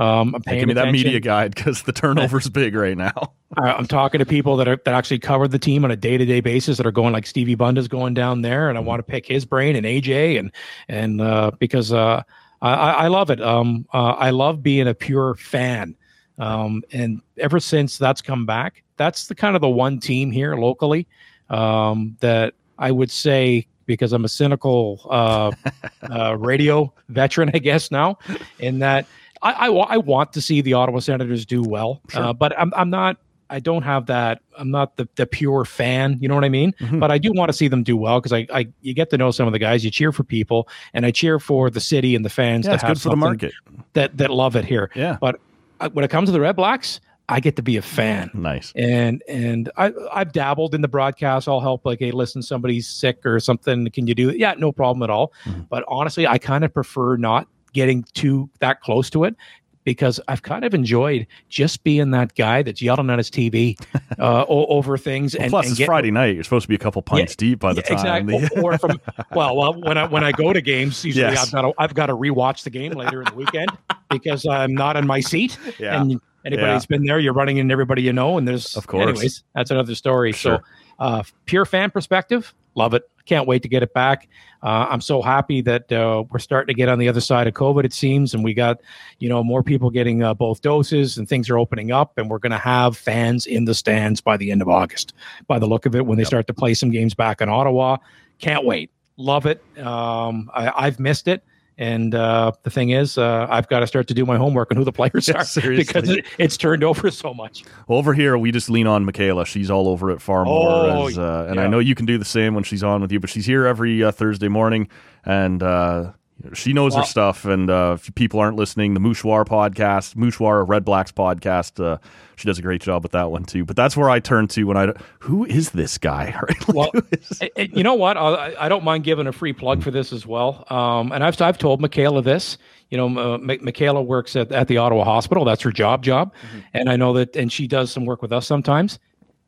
um, I'm Hey, paying give me that media guide because the turnover's big right now. I'm talking to people that are that actually cover the team on a day to day basis that are going like Stevie Bunda's going down there, and I want to pick his brain and AJ and and uh, because uh, I, I I love it. Um, uh, I love being a pure fan, um, and ever since that's come back, that's the kind of the one team here locally um, that I would say because I'm a cynical uh, uh, radio veteran, I guess now, in that I, I, I want to see the Ottawa Senators do well, uh, but I'm, I'm not. I don't have that. I'm not the, the pure fan. You know what I mean? Mhm. But I do want to see them do well because I, I you get to know some of the guys. You cheer for people, and I cheer for the city and the fans Yeah, have good for the market. that that love it here. Yeah. But I, when it comes to the Red Blacks, I get to be a fan Nice. and and I I've dabbled in the broadcast. I'll help like, hey, listen, somebody's sick or something. Can you do it? Yeah, no problem at all. Mhm. But honestly, I kind of prefer not getting too that close to it because I've kind of enjoyed just being that guy that's yelling at his TV uh, over things. Well, and plus, and it's get- Friday night. You're supposed to be a couple pints deep by the yeah, time. exactly. Or, from well, well, when I when I go to games, usually Yes. I've got to I've got to rewatch the game later in the weekend because I'm not in my seat. Yeah. And anybody Yeah. that's been there, you're running into everybody you know, and there's Of course. Anyways, that's another story. Sure. So, uh, pure fan perspective, love it. Can't wait to get it back. Uh, I'm so happy that uh, we're starting to get on the other side of COVID. It seems, and we got you know more people getting uh, both doses, and things are opening up, and we're going to have fans in the stands by the end of August. By the look of it, when they start to play some games back in Ottawa, can't wait. Love it. Um, I, I've missed it. And uh, the thing is, uh, I've got to start to do my homework on who the players Yeah, are seriously. because it, it's turned over so much. Over here, we just lean on Michaela. She's all over it far more. Oh, as, uh, and I know you can do the same when she's on with you, but she's here every uh, Thursday morning, and uh, she knows her stuff. And uh, if people aren't listening, the Mouchoir podcast, Mouchoir Red Blacks podcast, uh, she does a great job with that one too. But that's where I turn to when I, who is this guy? Right? Like, Well, who is- and- and you know what? I, I don't mind giving a free plug for this as well. Um, and I've I've told Michaela this. You know, uh, Mi- Michaela works at, at the Ottawa Hospital. That's her job job, and I know that. And she does some work with us sometimes.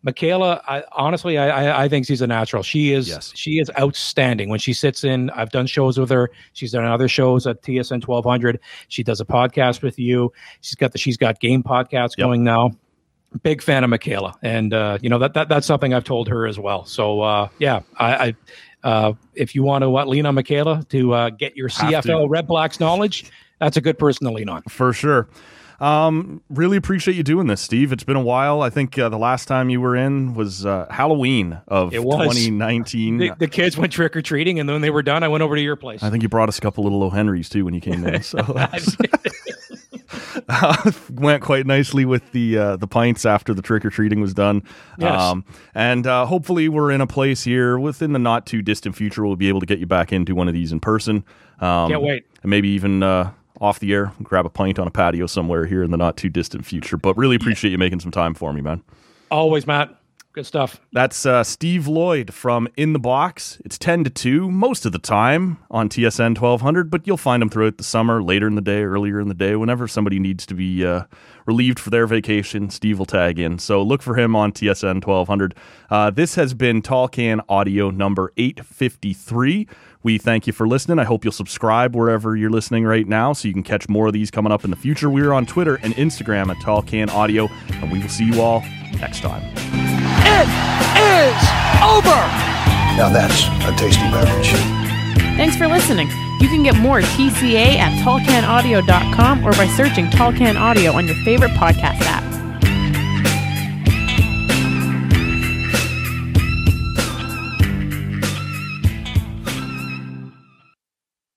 Michaela, I, honestly, I, I I think she's a natural. She is Yes. she is outstanding when she sits in. I've done shows with her. She's done other shows at TSN twelve hundred. She does a podcast with you. She's got the she's got game podcasts Yep. going now big fan of Michaela, and uh, you know that, that that's something I've told her as well. So uh, yeah, I, I uh, if you want to uh, lean on Michaela to uh, get your Have to. CFL Red Blacks knowledge, that's a good person to lean on. for sure. Um, really appreciate you doing this, Steve. It's been a while. I think uh, the last time you were in was uh, Halloween of It was. 2019. The, the kids went trick or treating, and then when they were done, I went over to your place. I think you brought us a couple little O'Henrys too when you came in. So uh, went quite nicely with the uh, the pints after the trick or treating was done. Yes. and uh, hopefully we're in a place here within the not too distant future we'll be able to get you back into one of these in person. Um, Can't wait. And maybe even uh, off the air, grab a pint on a patio somewhere here in the not too distant future. But really appreciate you making some time for me, man. Always, Matt. Good stuff. That's uh, Steve Lloyd from In the Box. It's 10 to 2 most of the time on TSN 1200, but you'll find him throughout the summer, later in the day, earlier in the day, whenever somebody needs to be uh, relieved for their vacation. Steve will tag in. So look for him on TSN 1200. Uh, this has been Tall Can Audio number 853. We thank you for listening. I hope you'll subscribe wherever you're listening right now so you can catch more of these coming up in the future. We're on Twitter and Instagram at Tall Can Audio, and we will see you all next time. It is over. Now that's a tasty beverage. Thanks for listening. You can get more TCA at tallcanaudio.com or by searching Tall Can Audio on your favorite podcast app.